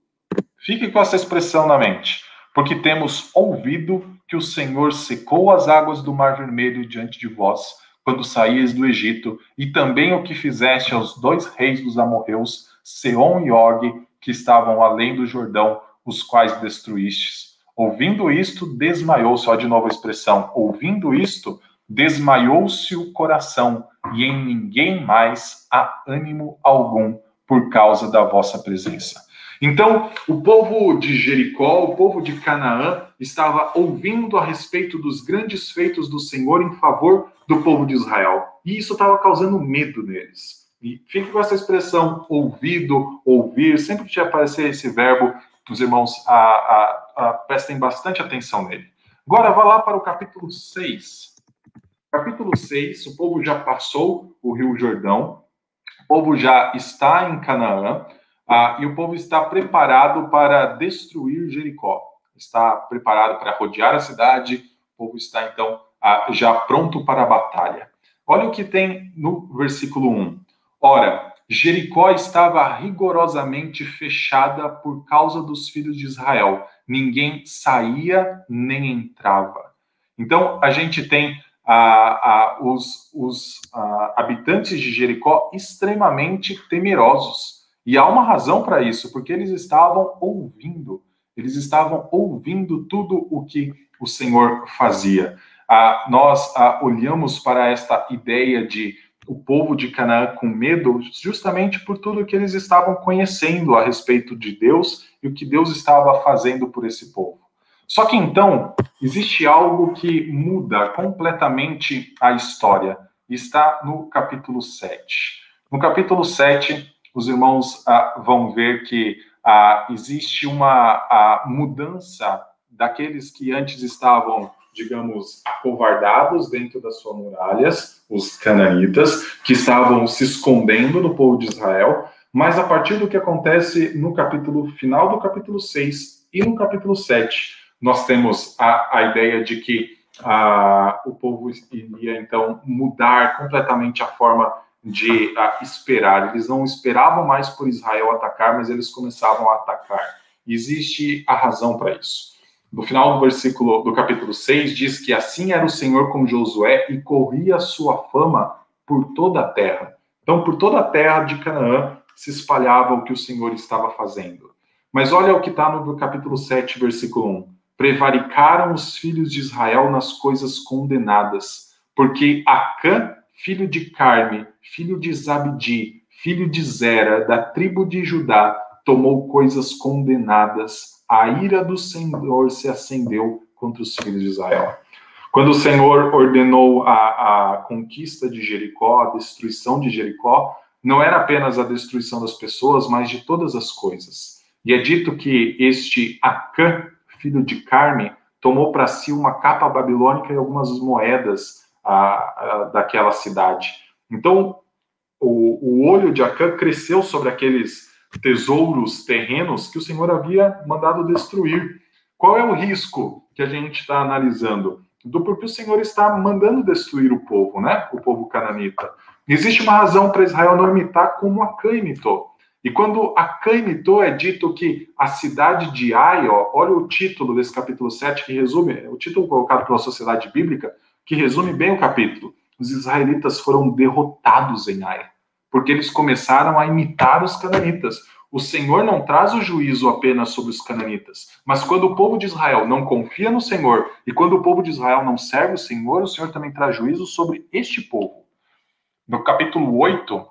Fique com essa expressão na mente. Porque temos ouvido que o Senhor secou as águas do Mar Vermelho diante de vós, quando saíes do Egito, e também o que fizeste aos dois reis dos amorreus, Seom e Og, que estavam além do Jordão, os quais destruístes. Ouvindo isto, desmaiou, só de novo a expressão, ouvindo isto, desmaiou-se o coração, e em ninguém mais há ânimo algum por causa da vossa presença. Então, o povo de Jericó, o povo de Canaã, estava ouvindo a respeito dos grandes feitos do Senhor em favor do povo de Israel. E isso estava causando medo neles. E fique com essa expressão ouvido, ouvir, sempre que aparecer esse verbo, os irmãos a, a, a, prestem bastante atenção nele. Agora vá lá para o capítulo 6. Capítulo 6, o povo já passou o Rio Jordão, o povo já está em Canaã, ah, e o povo está preparado para destruir Jericó. Está preparado para rodear a cidade, o povo está então ah, já pronto para a batalha. Olha o que tem no versículo 1. Ora, Jericó estava rigorosamente fechada por causa dos filhos de Israel. Ninguém saía nem entrava. Então, a gente tem ah, ah, os, os ah, habitantes de Jericó extremamente temerosos. E há uma razão para isso, porque eles estavam ouvindo, eles estavam ouvindo tudo o que o Senhor fazia. nós olhamos para esta ideia de o povo de Canaã com medo, justamente por tudo que eles estavam conhecendo a respeito de Deus e o que Deus estava fazendo por esse povo. Só que então, existe algo que muda completamente a história. Está no capítulo 7. No capítulo 7, os irmãos ah, vão ver que ah, existe uma ah, mudança daqueles que antes estavam digamos, acovardados dentro das suas muralhas, os cananitas, que estavam se escondendo no povo de Israel, mas a partir do que acontece no capítulo final do capítulo 6 e no capítulo 7, nós temos a, a ideia de que a, o povo iria então mudar completamente a forma de a, esperar. Eles não esperavam mais por Israel atacar, mas eles começavam a atacar. Existe a razão para isso. No final do versículo do capítulo 6 diz que assim era o Senhor com Josué e corria sua fama por toda a terra. Então, por toda a terra de Canaã se espalhava o que o Senhor estava fazendo. Mas olha o que está no capítulo 7, versículo 1. Prevaricaram os filhos de Israel nas coisas condenadas, porque Acã, filho de Carme, filho de Zabdi, filho de Zera, da tribo de Judá, tomou coisas condenadas. A ira do Senhor se acendeu contra os filhos de Israel. Quando o Senhor ordenou a, a conquista de Jericó, a destruição de Jericó, não era apenas a destruição das pessoas, mas de todas as coisas. E é dito que este Acã, filho de Carme, tomou para si uma capa babilônica e algumas moedas daquela cidade. Então, o, o olho de Acã cresceu sobre aqueles tesouros terrenos que o Senhor havia mandado destruir. Qual é o risco que a gente está analisando? Do porquê o Senhor está mandando destruir o povo, né? O povo cananita. Existe uma razão para Israel não imitar como Acã imitou. E quando Acã imitou, é dito que a cidade de Ai, ó, olha o título desse capítulo 7, que resume, o título colocado pela sociedade bíblica, que resume bem o capítulo. Os israelitas foram derrotados em Ai, porque eles começaram a imitar os cananitas. O Senhor não traz o juízo apenas sobre os cananitas, mas quando o povo de Israel não confia no Senhor e quando o povo de Israel não serve o Senhor, o Senhor também traz juízo sobre este povo. No capítulo 8,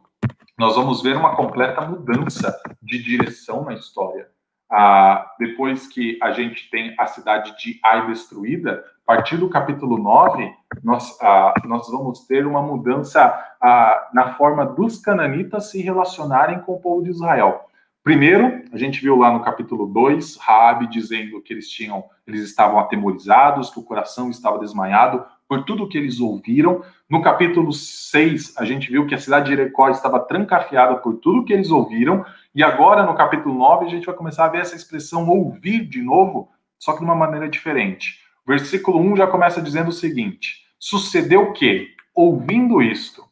nós vamos ver uma completa mudança de direção na história. Ah, depois que a gente tem a cidade de Ai destruída, a partir do capítulo 9, nós, ah, nós vamos ter uma mudança ah, na forma dos cananitas se relacionarem com o povo de Israel. Primeiro, a gente viu lá no capítulo 2, Raabe dizendo que eles tinham, eles estavam atemorizados, que o coração estava desmaiado por tudo que eles ouviram. No capítulo 6, a gente viu que a cidade de Jericó estava trancafiada por tudo que eles ouviram, e agora no capítulo 9 a gente vai começar a ver essa expressão ouvir de novo, só que de uma maneira diferente. Versículo 1 já começa dizendo o seguinte: Sucedeu que, ouvindo isto,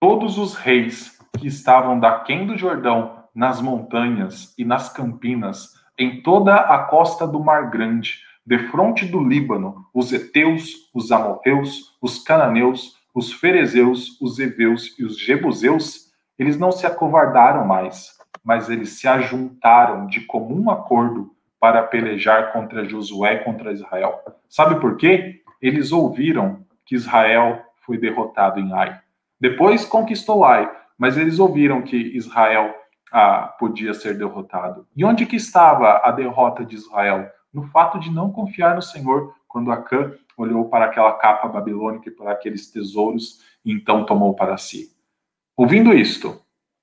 todos os reis que estavam daquém do Jordão nas montanhas e nas campinas, em toda a costa do Mar Grande, defronte do Líbano, os heteus, os amorreus, os cananeus, os ferezeus, os heveus e os jebuseus, eles não se acovardaram mais, mas eles se ajuntaram de comum acordo para pelejar contra Josué e contra Israel. Sabe por quê? Eles ouviram que Israel foi derrotado em Ai. Depois conquistou Ai, mas eles ouviram que Israel ah, podia ser derrotado. E onde que estava a derrota de Israel? No fato de não confiar no Senhor, quando Acã olhou para aquela capa babilônica e para aqueles tesouros e então tomou para si. Ouvindo isto,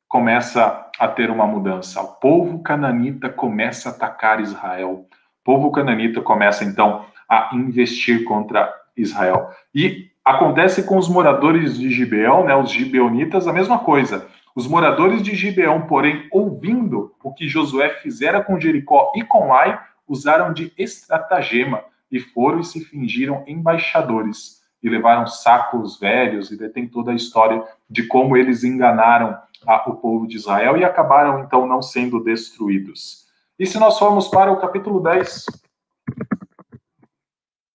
começa a ter uma mudança. O povo cananita começa a atacar Israel. O povo cananita começa então a investir contra Israel. E acontece com os moradores de Gibeão, né, os gibeonitas, a mesma coisa. Os moradores de Gibeão, porém, ouvindo o que Josué fizera com Jericó e com Ai, usaram de estratagema e foram e se fingiram embaixadores e levaram sacos velhos e detém toda a história de como eles enganaram a, o povo de Israel e acabaram então não sendo destruídos. E se nós formos para o capítulo 10,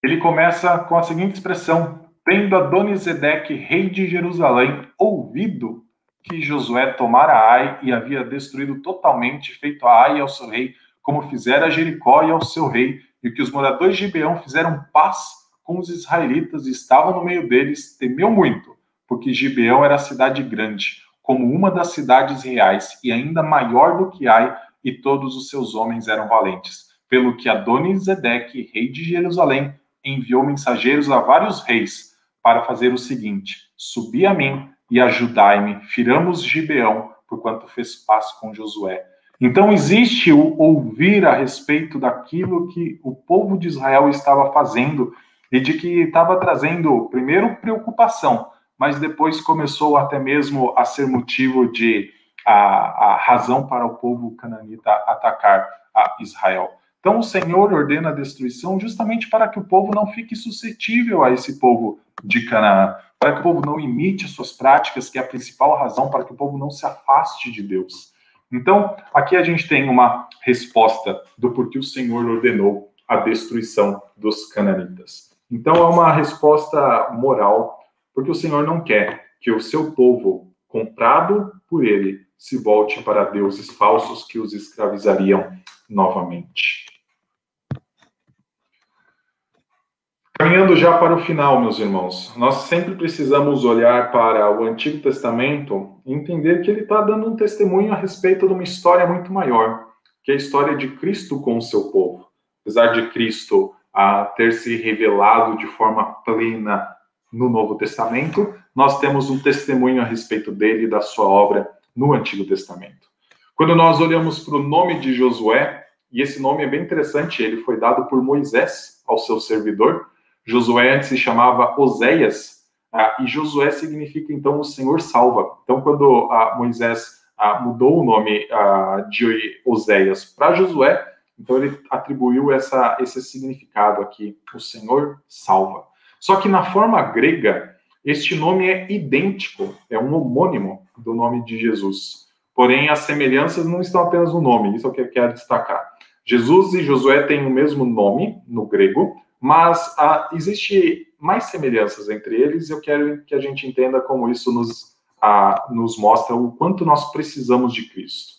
ele começa com a seguinte expressão: Tendo Adonisedeque, rei de Jerusalém, ouvido que Josué tomara Ai e havia destruído totalmente, feito a Ai ao seu rei, como fizera Jericó e ao seu rei, e que os moradores de Gibeão fizeram paz com os israelitas e estavam no meio deles, temeu muito, porque Gibeão era cidade grande, como uma das cidades reais, e ainda maior do que Ai, e todos os seus homens eram valentes. Pelo que Adonisedeque, rei de Jerusalém, enviou mensageiros a vários reis para fazer o seguinte: Subi a mim e ajudai-me, firamos Gibeão, porquanto fez paz com Josué. Então existe o ouvir a respeito daquilo que o povo de Israel estava fazendo e de que estava trazendo, primeiro, preocupação, mas depois começou até mesmo a ser motivo de a, a razão para o povo cananita atacar a Israel. Então, o Senhor ordena a destruição justamente para que o povo não fique suscetível a esse povo de Canaã, para que o povo não imite as suas práticas, que é a principal razão para que o povo não se afaste de Deus. Então, aqui a gente tem uma resposta do porquê o Senhor ordenou a destruição dos cananitas. Então, é uma resposta moral, porque o Senhor não quer que o seu povo, comprado por ele, se volte para deuses falsos que os escravizariam novamente. Caminhando já para o final, meus irmãos, nós sempre precisamos olhar para o Antigo Testamento e entender que ele está dando um testemunho a respeito de uma história muito maior, que é a história de Cristo com o seu povo. Apesar de Cristo a ter se revelado de forma plena no Novo Testamento, nós temos um testemunho a respeito dele e da sua obra no Antigo Testamento. Quando nós olhamos para o nome de Josué, e esse nome é bem interessante, ele foi dado por Moisés ao seu servidor. Josué se chamava Oséias, ah, e Josué significa então o Senhor salva. Então, quando ah, Moisés ah, mudou o nome de Oséias para Josué, então ele atribuiu essa, esse significado aqui, o Senhor salva. Só que na forma grega, este nome é idêntico, é um homônimo do nome de Jesus. Porém, as semelhanças não estão apenas no nome, isso é o que eu quero destacar. Jesus e Josué têm o mesmo nome no grego, mas ah, existe mais semelhanças entre eles eu quero que a gente entenda como isso nos, ah, nos mostra o quanto nós precisamos de Cristo.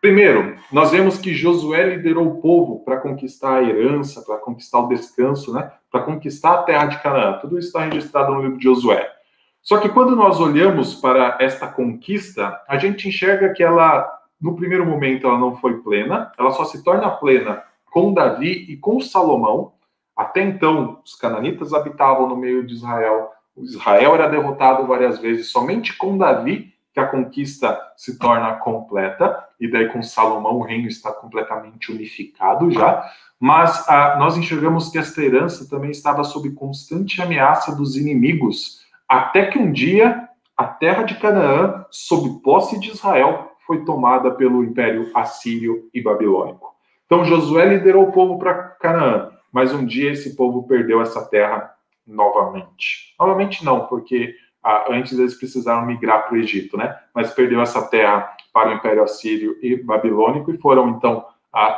Primeiro, nós vemos que Josué liderou o povo para conquistar a herança, para conquistar o descanso, né? para conquistar a terra de Canaã. Tudo isso está registrado no livro de Josué. Só que quando nós olhamos para esta conquista, a gente enxerga que ela, no primeiro momento, ela não foi plena, ela só se torna plena com Davi e com Salomão. Até então, os cananitas habitavam no meio de Israel. O Israel era derrotado várias vezes, somente com Davi que a conquista se torna completa, e daí com Salomão o reino está completamente unificado já, mas ah, nós enxergamos que esta herança também estava sob constante ameaça dos inimigos, até que um dia a terra de Canaã, sob posse de Israel, foi tomada pelo Império Assírio e Babilônico. Então Josué liderou o povo para Canaã, mas um dia esse povo perdeu essa terra novamente. Novamente não, porque antes eles precisaram migrar para o Egito, né? Mas perdeu essa terra para o Império Assírio e Babilônico e foram então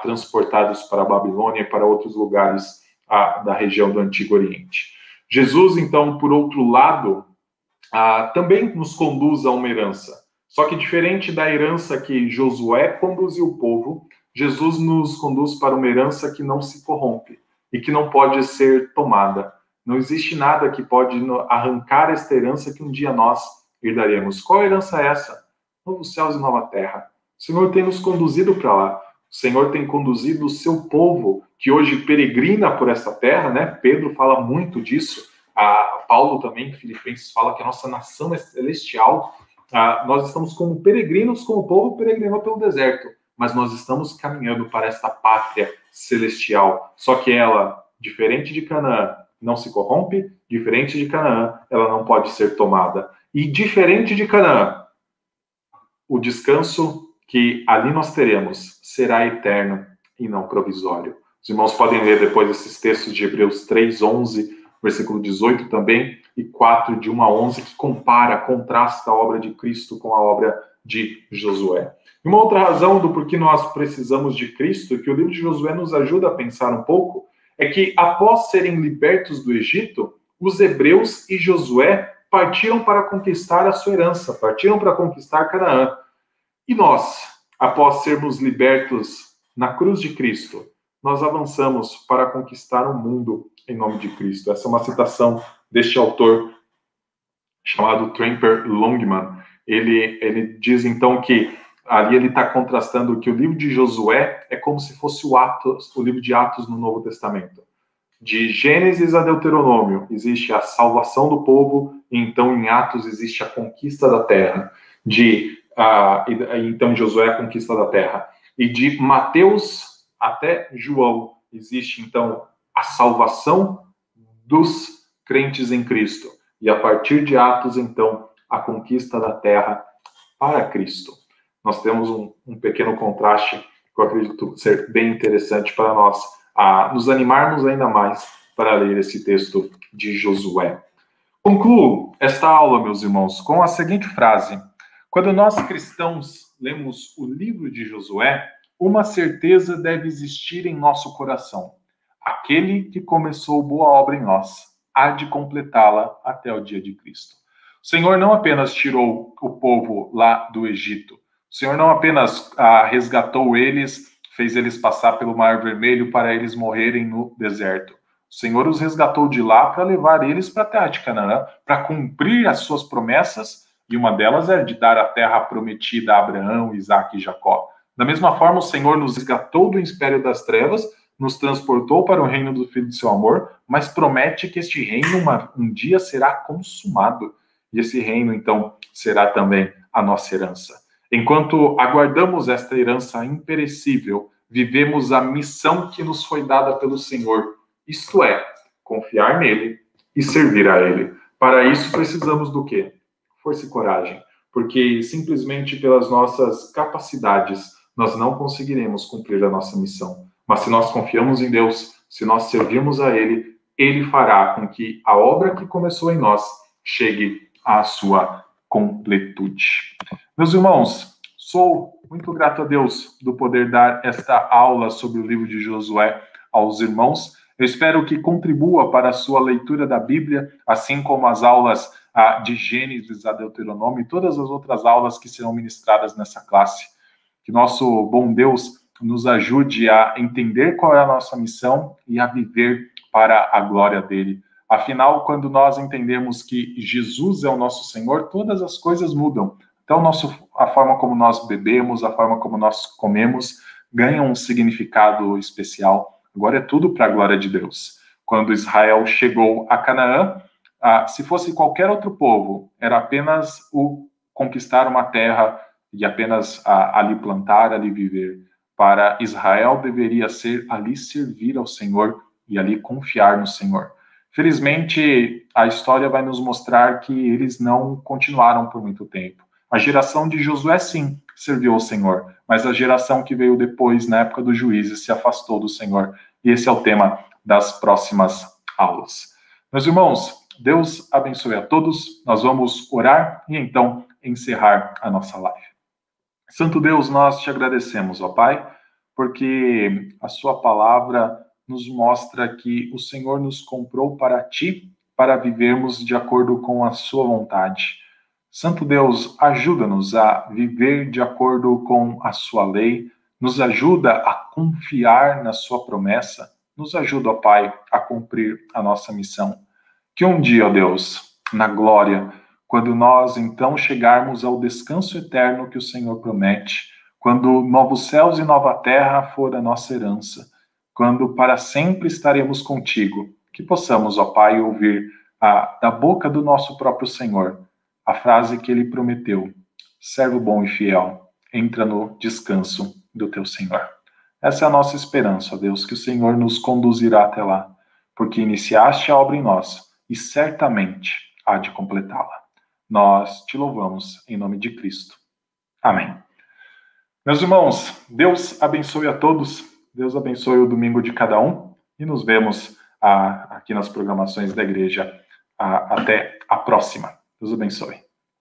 transportados para a Babilônia e para outros lugares da região do Antigo Oriente. Jesus, então, por outro lado, também nos conduz a uma herança. Só que diferente da herança que Josué conduziu o povo, Jesus nos conduz para uma herança que não se corrompe e que não pode ser tomada. Não existe nada que pode arrancar esta herança que um dia nós herdaremos. Qual herança é essa? Novos céus e nova terra. O Senhor tem nos conduzido para lá. O Senhor tem conduzido o seu povo, que hoje peregrina por essa terra, né? Pedro fala muito disso. Paulo também, em Filipenses, fala que a nossa nação é celestial. Ah, nós estamos como peregrinos, como o povo peregrinou pelo deserto, mas nós estamos caminhando para esta pátria celestial. Só que ela, diferente de Canaã, não se corrompe, diferente de Canaã, ela não pode ser tomada. E diferente de Canaã, o descanso que ali nós teremos será eterno e não provisório. Os irmãos podem ler depois esses textos de Hebreus 3, 11, versículo 18 também, e 4, de 1 a 11, que compara, contrasta a obra de Cristo com a obra de Josué. E uma outra razão do porquê nós precisamos de Cristo, que o livro de Josué nos ajuda a pensar um pouco, é que após serem libertos do Egito, os hebreus e Josué partiram para conquistar a sua herança, partiram para conquistar Canaã. E nós, após sermos libertos na cruz de Cristo, nós avançamos para conquistar o mundo em nome de Cristo. Essa é uma citação deste autor chamado Tramper Longman. Ele, ele diz então que ali ele está contrastando que o livro de Josué é como se fosse o Atos, o livro de Atos no Novo Testamento. De Gênesis a Deuteronômio existe a salvação do povo, e então em Atos existe a conquista da terra. De uh, então Josué a conquista da terra. E de Mateus até João existe então a salvação dos crentes em Cristo. E a partir de Atos então a conquista da terra para Cristo. nós temos um, um pequeno contraste que eu acredito ser bem interessante para nós a nos animarmos ainda mais para ler esse texto de Josué. Concluo esta aula, meus irmãos, com a seguinte frase: Quando nós cristãos lemos o livro de Josué, uma certeza deve existir em nosso coração. Aquele que começou boa obra em nós há de completá-la até o dia de Cristo. O Senhor não apenas tirou o povo lá do Egito, o Senhor não apenas ah, resgatou eles, fez eles passar pelo Mar Vermelho para eles morrerem no deserto. O Senhor os resgatou de lá para levar eles para a terra de Canaã, para cumprir as suas promessas, e uma delas é de dar a terra prometida a Abraão, Isaac e Jacó. Da mesma forma, o Senhor nos resgatou do império das trevas, nos transportou para o reino do Filho de seu amor, mas promete que este reino uma, um dia será consumado. E esse reino, então, será também a nossa herança. Enquanto aguardamos esta herança imperecível, vivemos a missão que nos foi dada pelo Senhor isto é, confiar nele e servir a ele. Para isso precisamos do quê? Força e coragem, porque simplesmente pelas nossas capacidades nós não conseguiremos cumprir a nossa missão. Mas se nós confiamos em Deus, se nós servirmos a ele, ele fará com que a obra que começou em nós chegue à sua completude. Meus irmãos, sou muito grato a Deus do poder dar esta aula sobre o livro de Josué aos irmãos. Eu espero que contribua para a sua leitura da Bíblia, assim como as aulas ah, de Gênesis a Deuteronômio e todas as outras aulas que serão ministradas nessa classe. Que nosso bom Deus nos ajude a entender qual é a nossa missão e a viver para a glória dele. Afinal, quando nós entendemos que Jesus é o nosso Senhor, todas as coisas mudam. Então, nosso, a forma como nós bebemos, a forma como nós comemos, ganha um significado especial Agora é tudo para a glória de Deus. Quando Israel chegou a Canaã, ah, se fosse qualquer outro povo, era apenas o conquistar uma terra e apenas ah, ali plantar, ali viver. Para Israel deveria ser ali servir ao Senhor e ali confiar no Senhor. Felizmente, a história vai nos mostrar que eles não continuaram por muito tempo. A geração de Josué, sim, serviu ao Senhor, mas a geração que veio depois, na época dos juízes, se afastou do Senhor e esse é o tema das próximas aulas. Meus irmãos, Deus abençoe a todos. Nós vamos orar e então encerrar a nossa live. Santo Deus, nós te agradecemos, ó Pai, porque a Sua palavra nos mostra que o Senhor nos comprou para ti, para vivermos de acordo com a Sua vontade. Santo Deus, ajuda-nos a viver de acordo com a Sua lei, nos ajuda a confiar na Sua promessa, nos ajuda, ó Pai, a cumprir a nossa missão. Que um dia, ó Deus, na glória, quando nós então chegarmos ao descanso eterno que o Senhor promete, quando novos céus e nova terra for a nossa herança, quando para sempre estaremos contigo, que possamos, ó Pai, ouvir a, da boca do nosso próprio Senhor a frase que ele prometeu: servo bom e fiel, entra no descanso do teu Senhor. Essa é a nossa esperança, ó Deus, que o Senhor nos conduzirá até lá, porque iniciaste a obra em nós e certamente há de completá-la. Nós te louvamos em nome de Cristo. Amém. Meus irmãos, Deus abençoe a todos, Deus abençoe o domingo de cada um e nos vemos ah, aqui nas programações da igreja. Ah, até a próxima. Deus abençoe.